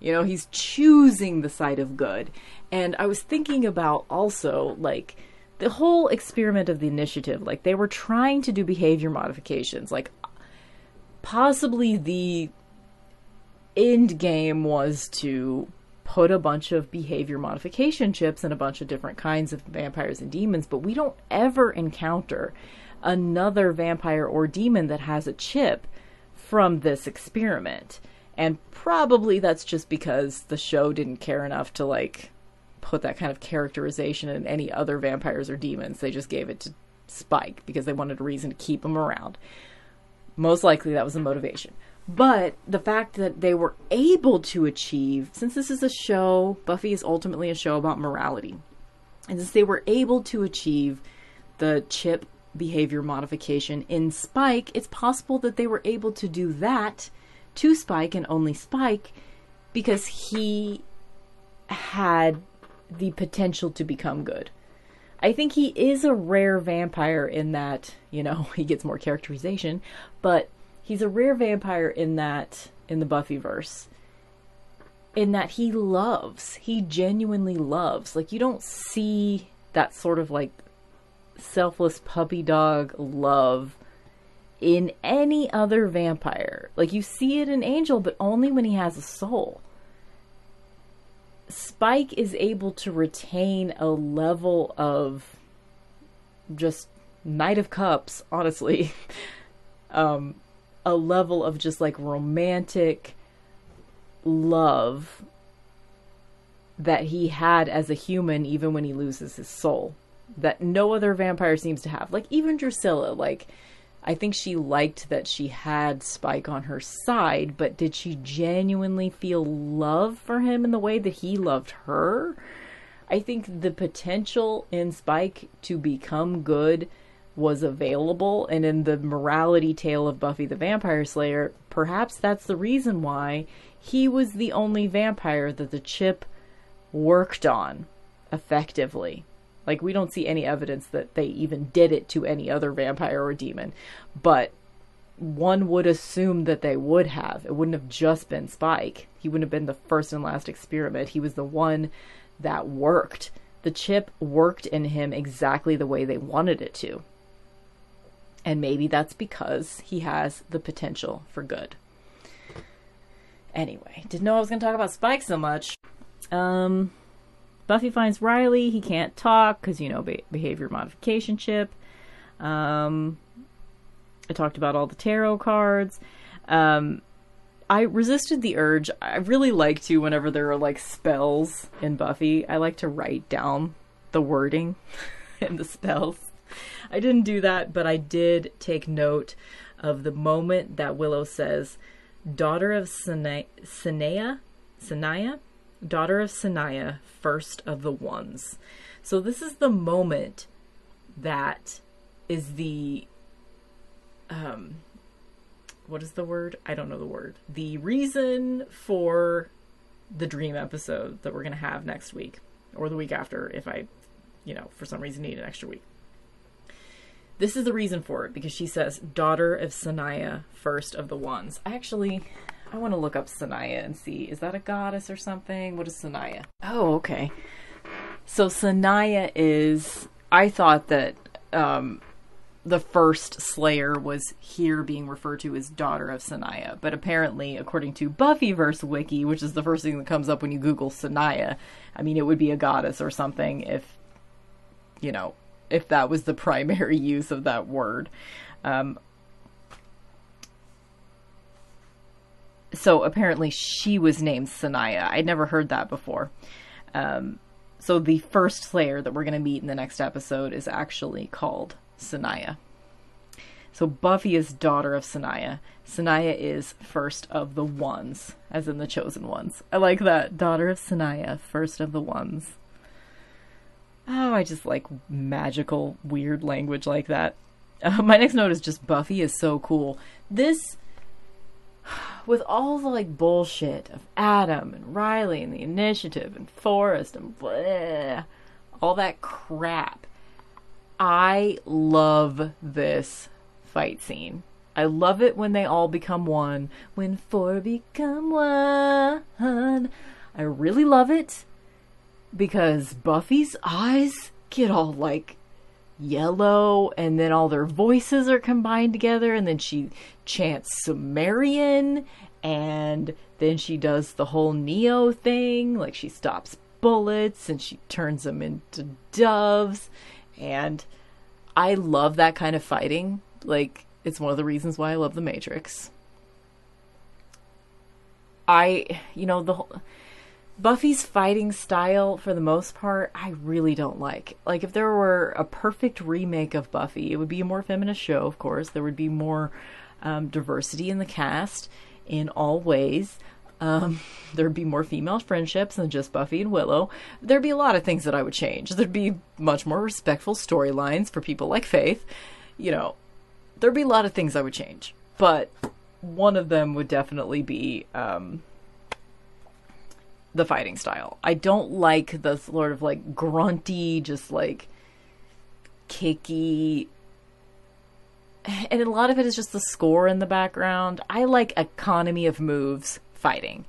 You know, he's choosing the side of good. And I was thinking about also, like, the whole experiment of the initiative. Like, they were trying to do behavior modifications. Like, possibly the end game was to put a bunch of behavior modification chips in a bunch of different kinds of vampires and demons, but we don't ever encounter another vampire or demon that has a chip from this experiment. And probably that's just because the show didn't care enough to like put that kind of characterization in any other vampires or demons. They just gave it to Spike because they wanted a reason to keep him around. Most likely that was the motivation. But the fact that they were able to achieve, since this is a show, Buffy is ultimately a show about morality, and since they were able to achieve the chip behavior modification in Spike, it's possible that they were able to do that to Spike and only Spike because he had the potential to become good. I think he is a rare vampire in that, you know, he gets more characterization, but he's a rare vampire in that in the Buffyverse in that he loves. He genuinely loves. Like you don't see that sort of like selfless puppy dog love in any other vampire. Like you see it in Angel, but only when he has a soul. Spike is able to retain a level of just Knight of Cups, honestly. um, a level of just like romantic love that he had as a human even when he loses his soul that no other vampire seems to have. Like even Drusilla, like I think she liked that she had Spike on her side, but did she genuinely feel love for him in the way that he loved her? I think the potential in Spike to become good was available, and in the morality tale of Buffy the Vampire Slayer, perhaps that's the reason why he was the only vampire that the chip worked on effectively. Like we don't see any evidence that they even did it to any other vampire or demon, but one would assume that they would have. It wouldn't have just been Spike. He wouldn't have been the first and last experiment. He was the one that worked. The chip worked in him exactly the way they wanted it to. And maybe that's because he has the potential for good. Anyway, didn't know I was going to talk about Spike so much. Um, Buffy finds Riley. He can't talk because, you know, be- behavior modification chip. Um, I talked about all the tarot cards. Um, I resisted the urge. I really like to, whenever there are like spells in Buffy, I like to write down the wording and the spells. I didn't do that, but I did take note of the moment that Willow says, Daughter of Sineya, Sineya, daughter of Sineya, first of the ones. So this is the moment that is the um what is the word? I don't know the word. The reason for the dream episode that we're going to have next week or the week after if I, you know, for some reason need an extra week. This is the reason for it because she says daughter of Sineya, first of the ones. I actually I want to look up Sineya and see is that a goddess or something? What is Sineya? Oh, okay. So Sineya is. I thought that um, the first Slayer was here being referred to as daughter of Sineya, but apparently, according to Buffyverse Wiki, which is the first thing that comes up when you Google Sineya, I mean, it would be a goddess or something if you know, if that was the primary use of that word. Um, so apparently she was named Sineya. I'd never heard that before. Um, so the first Slayer that we're going to meet in the next episode is actually called Sineya. So Buffy is daughter of Sineya. Sineya is first of the ones, as in the chosen ones. I like that. Daughter of Sineya, first of the ones. Oh, I just like magical, weird language like that. Uh, my next note is just Buffy is so cool. This, with all the like bullshit of Adam and Riley and the initiative and Forrest and blah, all that crap, I love this fight scene. I love it when they all become one. When four become one. I really love it because Buffy's eyes get all like yellow and then all their voices are combined together and then she chants Sumerian and then she does the whole Neo thing like she stops bullets and she turns them into doves and I love that kind of fighting like, it's one of the reasons why I love The Matrix. I, you know, the Buffy's fighting style, for the most part, I really don't like. Like, if there were a perfect remake of Buffy, it would be a more feminist show, of course. There would be more um, diversity in the cast in all ways. Um, there'd be more female friendships than just Buffy and Willow. There'd be a lot of things that I would change. There'd be much more respectful storylines for people like Faith. You know, there'd be a lot of things I would change, but one of them would definitely be um, the fighting style. I don't like the sort of like grunty, just like kicky. And a lot of it is just the score in the background. I like economy of moves fighting.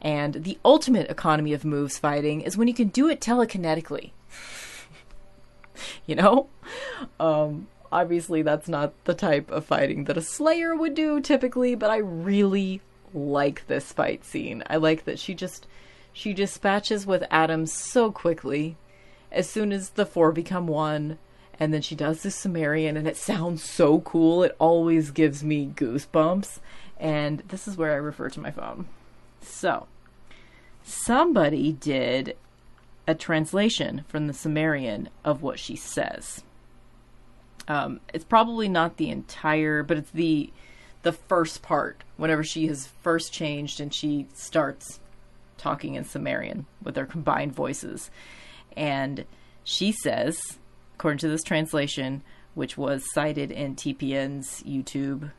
And the ultimate economy of moves fighting is when you can do it telekinetically. you know? Um, obviously that's not the type of fighting that a slayer would do typically but i really like this fight scene i like that she just she dispatches with adam so quickly as soon as the four become one and then she does the sumerian and it sounds so cool it always gives me goosebumps and this is where i refer to my phone so somebody did a translation from the sumerian of what she says um, it's probably not the entire, but it's the the first part. Whenever she has first changed and she starts talking in Sumerian with their combined voices, and she says, according to this translation, which was cited in TPN's YouTube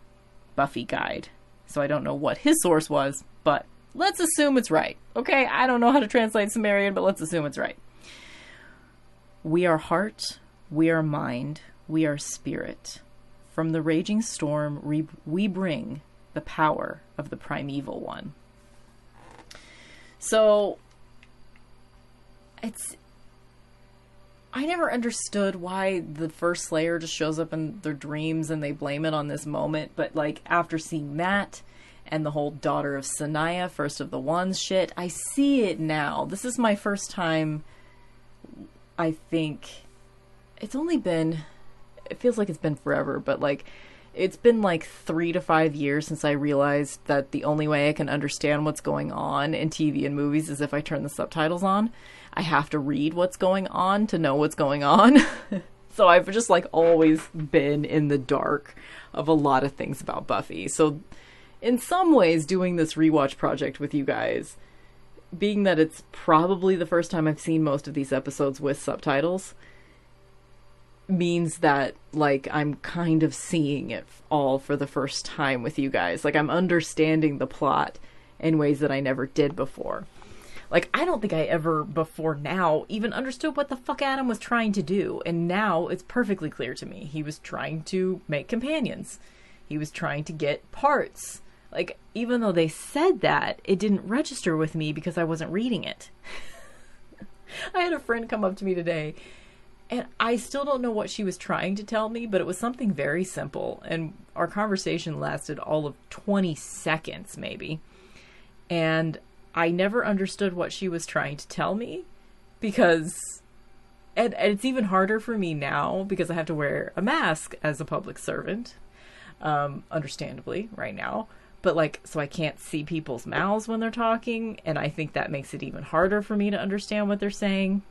Buffy guide. So I don't know what his source was, but let's assume it's right. Okay, I don't know how to translate Sumerian, but let's assume it's right. We are heart, we are mind, we are spirit. From the raging storm, we, bring the power of the primeval one. So, it's. I never understood why the first Slayer just shows up in their dreams and they blame it on this moment, but like after seeing that and the whole daughter of Sineya, first of the ones shit, I see it now. This is my first time, I think. It's only been it feels like it's been forever, but like it's been like three to five years since I realized that the only way I can understand what's going on in TV and movies is if I turn the subtitles on. I have to read what's going on to know what's going on. so I've just like always been in the dark of a lot of things about Buffy. So in some ways doing this rewatch project with you guys, being that it's probably the first time I've seen most of these episodes with subtitles, means that like I'm kind of seeing it all for the first time with you guys. Like I'm understanding the plot in ways that I never did before. Like I don't think I ever before now even understood what the fuck Adam was trying to do, and now it's perfectly clear to me. He was trying to make companions. He was trying to get parts. Like even though they said that, it didn't register with me because I wasn't reading it. I had a friend come up to me today and I still don't know what she was trying to tell me, but it was something very simple. And our conversation lasted all of 20 seconds, maybe. And I never understood what she was trying to tell me because and, and it's even harder for me now because I have to wear a mask as a public servant, um, understandably, right now. But like, so I can't see people's mouths when they're talking, and I think that makes it even harder for me to understand what they're saying.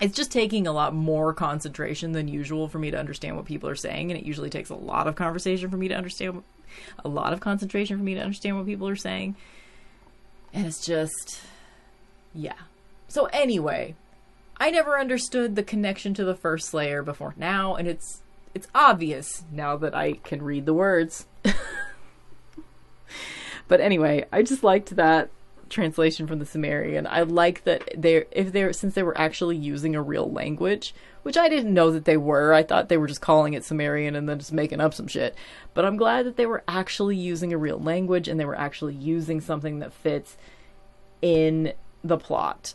It's just taking a lot more concentration than usual for me to understand what people are saying, and it usually takes a lot of conversation for me to understand, a lot of concentration for me to understand what people are saying. And it's just, yeah. So anyway, I never understood the connection to the first Slayer before now, and it's it's obvious now that I can read the words. but anyway, I just liked that translation from the Sumerian. I like that they if they're since they were actually using a real language, which I didn't know that they were. I thought they were just calling it Sumerian and then just making up some shit. But I'm glad that they were actually using a real language and they were actually using something that fits in the plot.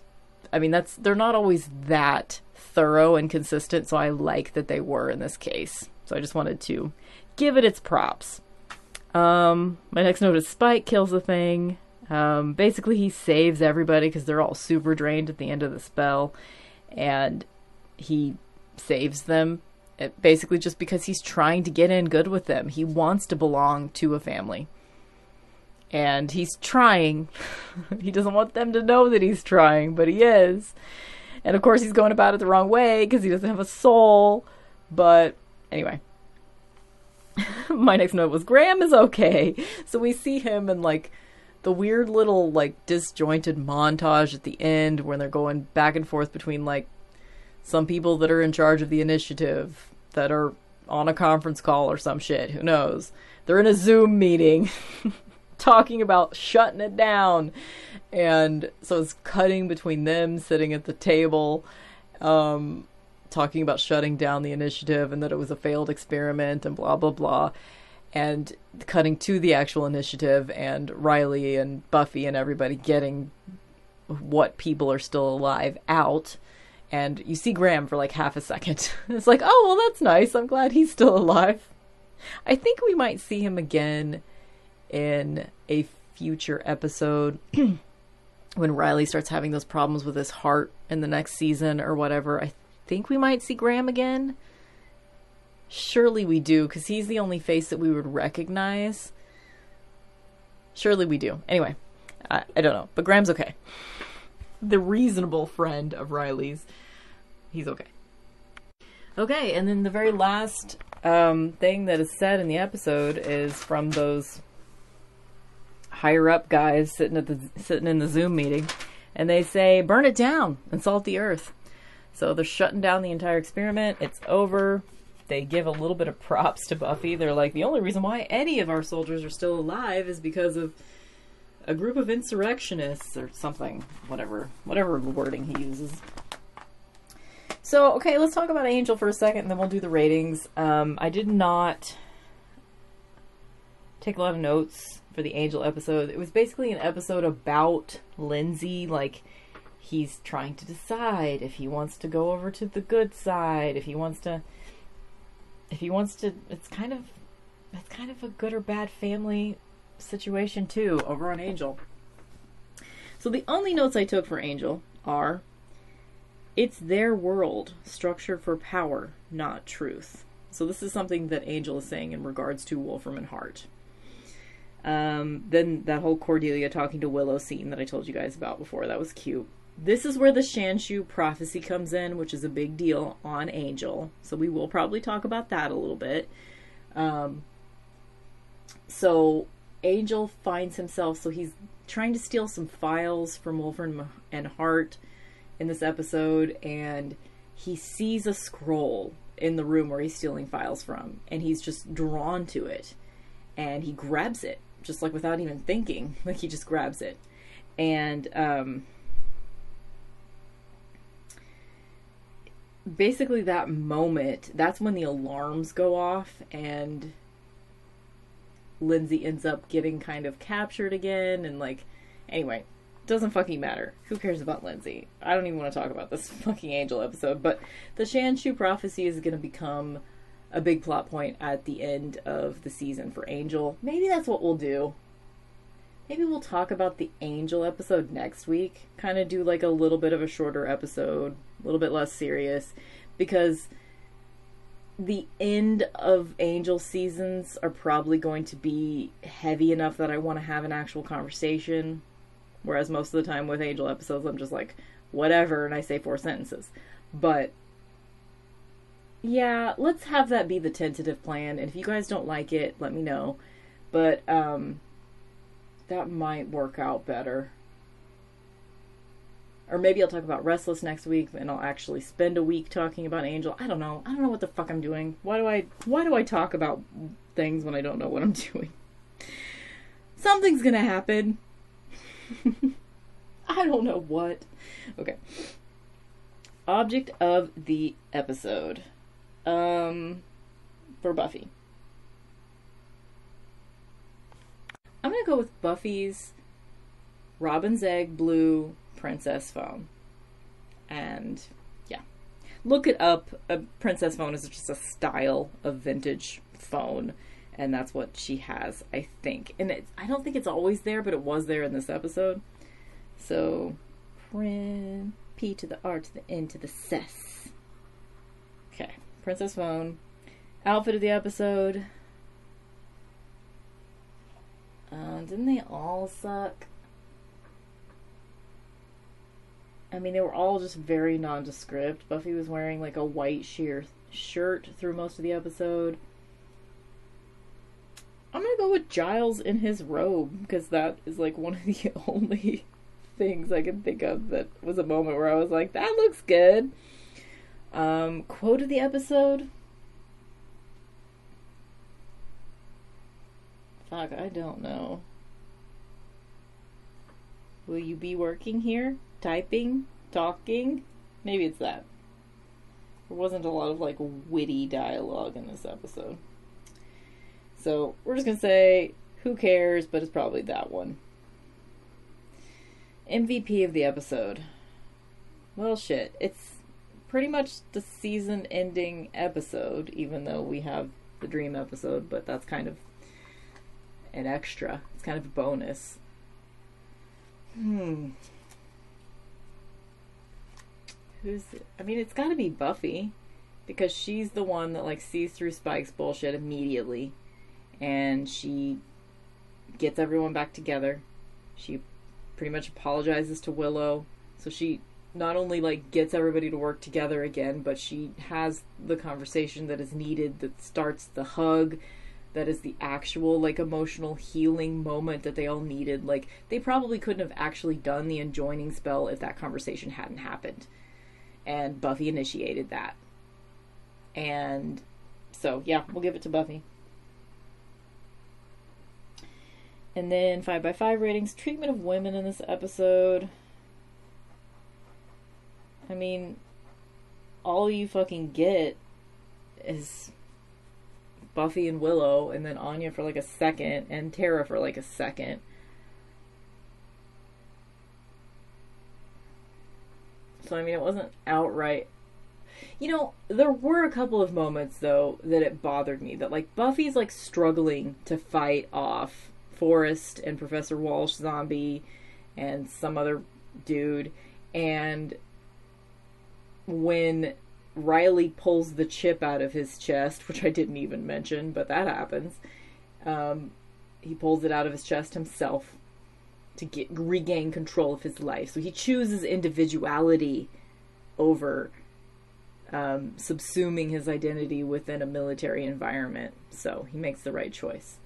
I mean, that's they're not always that thorough and consistent, so I like that they were in this case. So I just wanted to give it its props. Um, my next note is Spike kills the thing. Um, basically, he saves everybody because they're all super drained at the end of the spell, and he saves them eh, basically just because he's trying to get in good with them. He wants to belong to a family. And he's trying. he doesn't want them to know that he's trying, but he is. And of course, he's going about it the wrong way because he doesn't have a soul. But anyway. My next note was Graham is okay. So we see him and like the weird little like disjointed montage at the end when they're going back and forth between like some people that are in charge of the initiative that are on a conference call or some shit. Who knows? They're in a Zoom meeting talking about shutting it down. And so it's cutting between them sitting at the table, um, talking about shutting down the initiative and that it was a failed experiment and blah, blah, blah. And cutting to the actual initiative and Riley and Buffy and everybody getting what people are still alive out. And you see Graham for like half a second. it's like, oh, well, that's nice. I'm glad he's still alive. I think we might see him again in a future episode when Riley starts having those problems with his heart in the next season or whatever. I think we might see Graham again. Surely we do, because he's the only face that we would recognize. Surely we do. Anyway, I, I don't know. But Graham's okay. The reasonable friend of Riley's. He's okay. Okay, and then the very last um, thing that is said in the episode is from those higher up guys sitting at the sitting in the Zoom meeting, and they say, "Burn it down and salt the earth." So they're shutting down the entire experiment. It's over. They give a little bit of props to Buffy. They're like, the only reason why any of our soldiers are still alive is because of a group of insurrectionists or something. Whatever, whatever wording he uses. So, okay, let's talk about Angel for a second, and then we'll do the ratings. Um, I did not take a lot of notes for the Angel episode. It was basically an episode about Lindsey, like he's trying to decide if he wants to go over to the good side, if he wants to if he wants to it's kind of it's kind of a good or bad family situation too over on Angel. So the only notes I took for Angel are it's their world structured for power, not truth. So this is something that Angel is saying in regards to Wolfram and Hart. Um, then that whole Cordelia talking to Willow scene that I told you guys about before, that was cute. This is where the Shanshu prophecy comes in, which is a big deal on Angel. So we will probably talk about that a little bit. Um, so Angel finds himself, so he's trying to steal some files from Wolfram and Hart in this episode, and he sees a scroll in the room where he's stealing files from, and he's just drawn to it, and he grabs it just like without even thinking. Like he just grabs it. And um, basically, that moment, that's when the alarms go off, and Lindsey ends up getting kind of captured again. And like, anyway, doesn't fucking matter. Who cares about Lindsey? I don't even want to talk about this fucking Angel episode. But the Shanshu prophecy is going to become a big plot point at the end of the season for Angel. Maybe that's what we'll do. Maybe we'll talk about the Angel episode next week. Kind of do like a little bit of a shorter episode a little bit less serious, because the end of Angel seasons are probably going to be heavy enough that I want to have an actual conversation. Whereas most of the time with Angel episodes, I'm just like, whatever, and I say four sentences. But yeah, let's have that be the tentative plan. And if you guys don't like it, let me know. But um, that might work out better. Or maybe I'll talk about Restless next week and I'll actually spend a week talking about Angel. I don't know. I don't know what the fuck I'm doing. Why do I why do I talk about things when I don't know what I'm doing? Something's to happen. I don't know what. Okay. Object of the episode. Um for Buffy. I'm to go with Buffy's Robin's Egg Blue Princess phone. And yeah, look it up. A Princess phone is just a style of vintage phone, and that's what she has, I think. And it, I don't think it's always there, but it was there in this episode. So, Prin, P to the R to the N to the cess. Okay, Princess phone. Outfit of the episode. Uh, didn't they all suck? I mean, they were all just very nondescript. Buffy was wearing like a white sheer shirt through most of the episode. I'm gonna go with Giles in his robe because that is like one of the only things I can think of that was a moment where I was like, that looks good. Um, quote of the episode. Fuck, I don't know. Will you be working here? Typing? Talking? Maybe it's that. There wasn't a lot of like witty dialogue in this episode. So we're just gonna say, who cares, but it's probably that one. MVP of the episode. Well, shit. It's pretty much the season ending episode, even though we have the dream episode, but that's kind of an extra. It's kind of a bonus. Hmm. Who's? I mean, it's got to be Buffy because she's the one that like sees through Spike's bullshit immediately and she gets everyone back together. She pretty much apologizes to Willow. So she not only like gets everybody to work together again, but she has the conversation that is needed that starts the hug that is the actual like emotional healing moment that they all needed. Like they probably couldn't have actually done the enjoining spell if that conversation hadn't happened. And Buffy initiated that. And so yeah, we'll give it to Buffy. And then 5 by 5 ratings, treatment of women in this episode. I mean, all you fucking get is Buffy and Willow, and then Anya for like a second, and Tara for like a second. So, I mean, it wasn't outright. You know, there were a couple of moments, though, that it bothered me. That, like, Buffy's, like, struggling to fight off Forrest and Professor Walsh zombie and some other dude. And when Riley pulls the chip out of his chest, which I didn't even mention, but that happens. Um, he pulls it out of his chest himself to get regain control of his life. So he chooses individuality over um, subsuming his identity within a military environment. So he makes the right choice.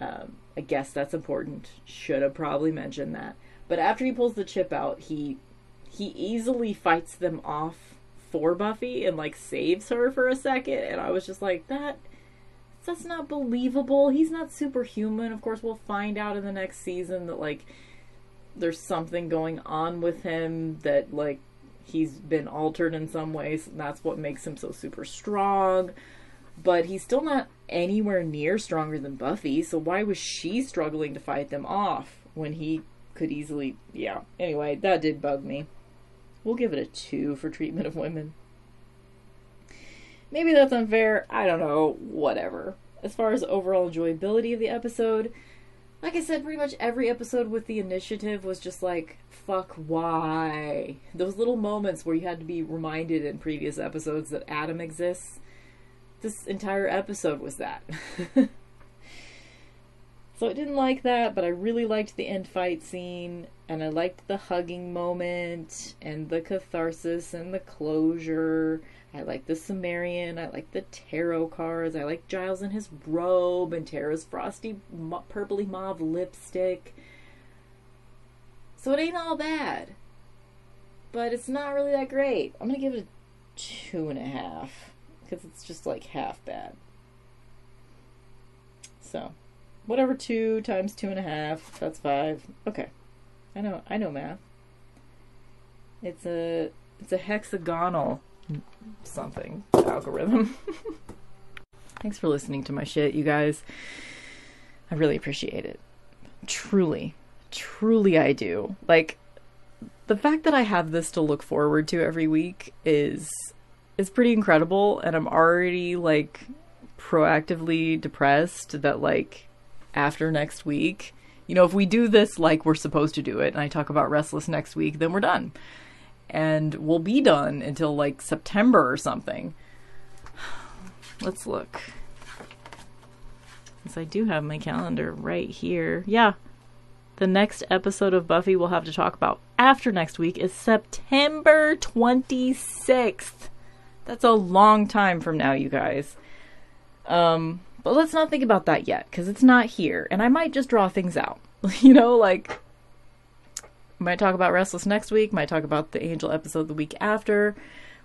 Um, I guess that's important. Should have probably mentioned that. But after he pulls the chip out, he he easily fights them off for Buffy and like saves her for a second and I was just like that that's not believable. He's not superhuman. Of course, we'll find out in the next season that like there's something going on with him that like he's been altered in some ways and that's what makes him so super strong. But he's still not anywhere near stronger than Buffy, so why was she struggling to fight them off when he could easily yeah. Anyway, that did bug me. We'll give it a two for treatment of women. Maybe that's unfair. I don't know. Whatever. As far as overall enjoyability of the episode, like I said, pretty much every episode with the initiative was just like, fuck, why? Those little moments where you had to be reminded in previous episodes that Adam exists. This entire episode was that. so I didn't like that, but I really liked the end fight scene, and I liked the hugging moment, and the catharsis, and the closure. I like the Sumerian. I like the tarot cards. I like Giles in his robe and Tara's frosty purpley mauve lipstick. So it ain't all bad. But it's not really that great. I'm going to give it a two and a half because it's just like half bad. So, whatever two times two and a half, that's five. Okay. I know, I know math. It's a, it's a hexagonal something algorithm. Thanks for listening to my shit, you guys. I really appreciate it. Truly, truly, I do. Like, the fact that I have this to look forward to every week is is pretty incredible, and I'm already like proactively depressed that like after next week, you know, if we do this like we're supposed to do it, and I talk about Restless next week, then we're done and will be done until like September or something. Let's look. Because I do have my calendar right here. Yeah. The next episode of Buffy we'll have to talk about after next week is September 26th. That's a long time from now, you guys. Um, but let's not think about that yet because it's not here. And I might just draw things out. you know, like might talk about Restless next week, might talk about the Angel episode the week after.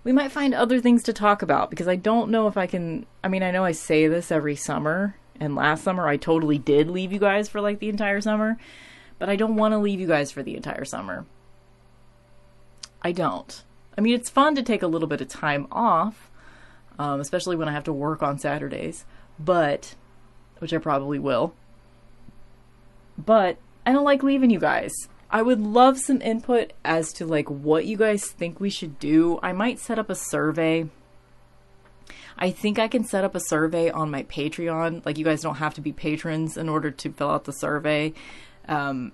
We might find other things to talk about because I don't know if I can. I mean, I know I say this every summer, and last summer I totally did leave you guys for like the entire summer, but I don't want to leave you guys for the entire summer. I don't. I mean, it's fun to take a little bit of time off, um, especially when I have to work on Saturdays, but, which I probably will. But I don't like leaving you guys. I would love some input as to like what you guys think we should do. I might set up a survey. I think I can set up a survey on my Patreon. Like you guys don't have to be patrons in order to fill out the survey. Um,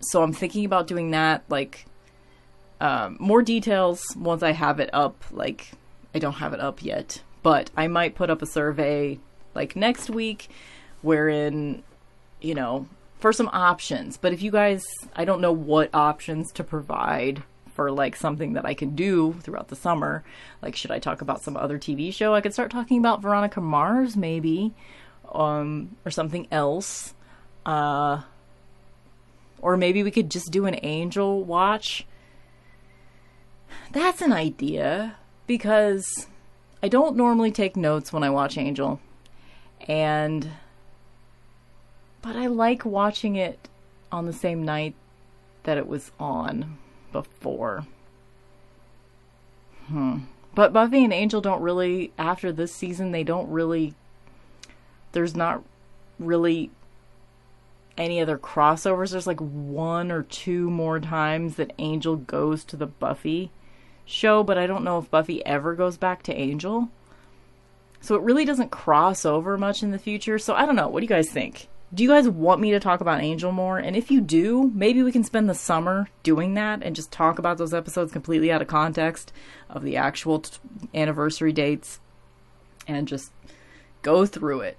so I'm thinking about doing that. Like um, more details once I have it up. Like I don't have it up yet, but I might put up a survey like next week, wherein you know for some options. But if you guys, I don't know what options to provide for like something that I can do throughout the summer. Like, should I talk about some other TV show? I could start talking about Veronica Mars, maybe, um, or something else. Uh, or maybe we could just do an Angel watch. That's an idea because I don't normally take notes when I watch Angel. And but I like watching it on the same night that it was on before. Hmm. But Buffy and Angel don't really, after this season, they don't really, there's not really any other crossovers. There's like one or two more times that Angel goes to the Buffy show, but I don't know if Buffy ever goes back to Angel. So it really doesn't cross over much in the future. So I don't know. What do you guys think? Do you guys want me to talk about Angel more? And if you do, maybe we can spend the summer doing that and just talk about those episodes completely out of context of the actual t- anniversary dates and just go through it.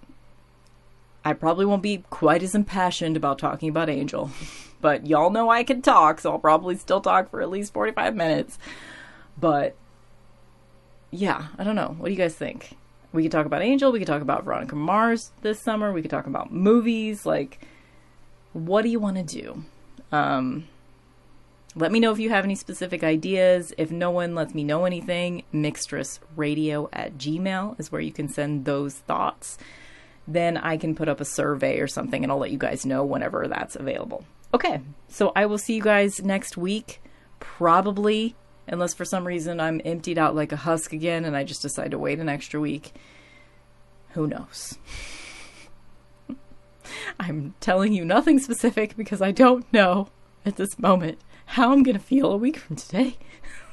I probably won't be quite as impassioned about talking about Angel, but y'all know I can talk, so I'll probably still talk for at least 45 minutes. But yeah, I don't know. What do you guys think? We could talk about Angel. We could talk about Veronica Mars this summer. We could talk about movies. Like, what do you want to do? Um, let me know if you have any specific ideas. If no one lets me know anything, mixtressradio at gmail is where you can send those thoughts. Then I can put up a survey or something and I'll let you guys know whenever that's available. Okay, so I will see you guys next week. Probably unless for some reason I'm emptied out like a husk again and I just decide to wait an extra week. Who knows? I'm telling you nothing specific because I don't know at this moment how I'm going to feel a week from today.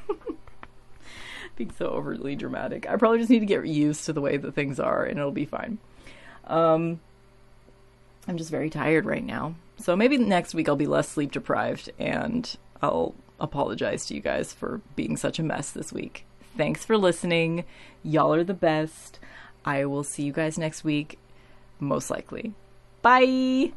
Being so overly dramatic. I probably just need to get used to the way that things are and it'll be fine. Um, I'm just very tired right now. So maybe next week I'll be less sleep deprived and I'll apologize to you guys for being such a mess this week. Thanks for listening. Y'all are the best. I will see you guys next week, most likely. Bye.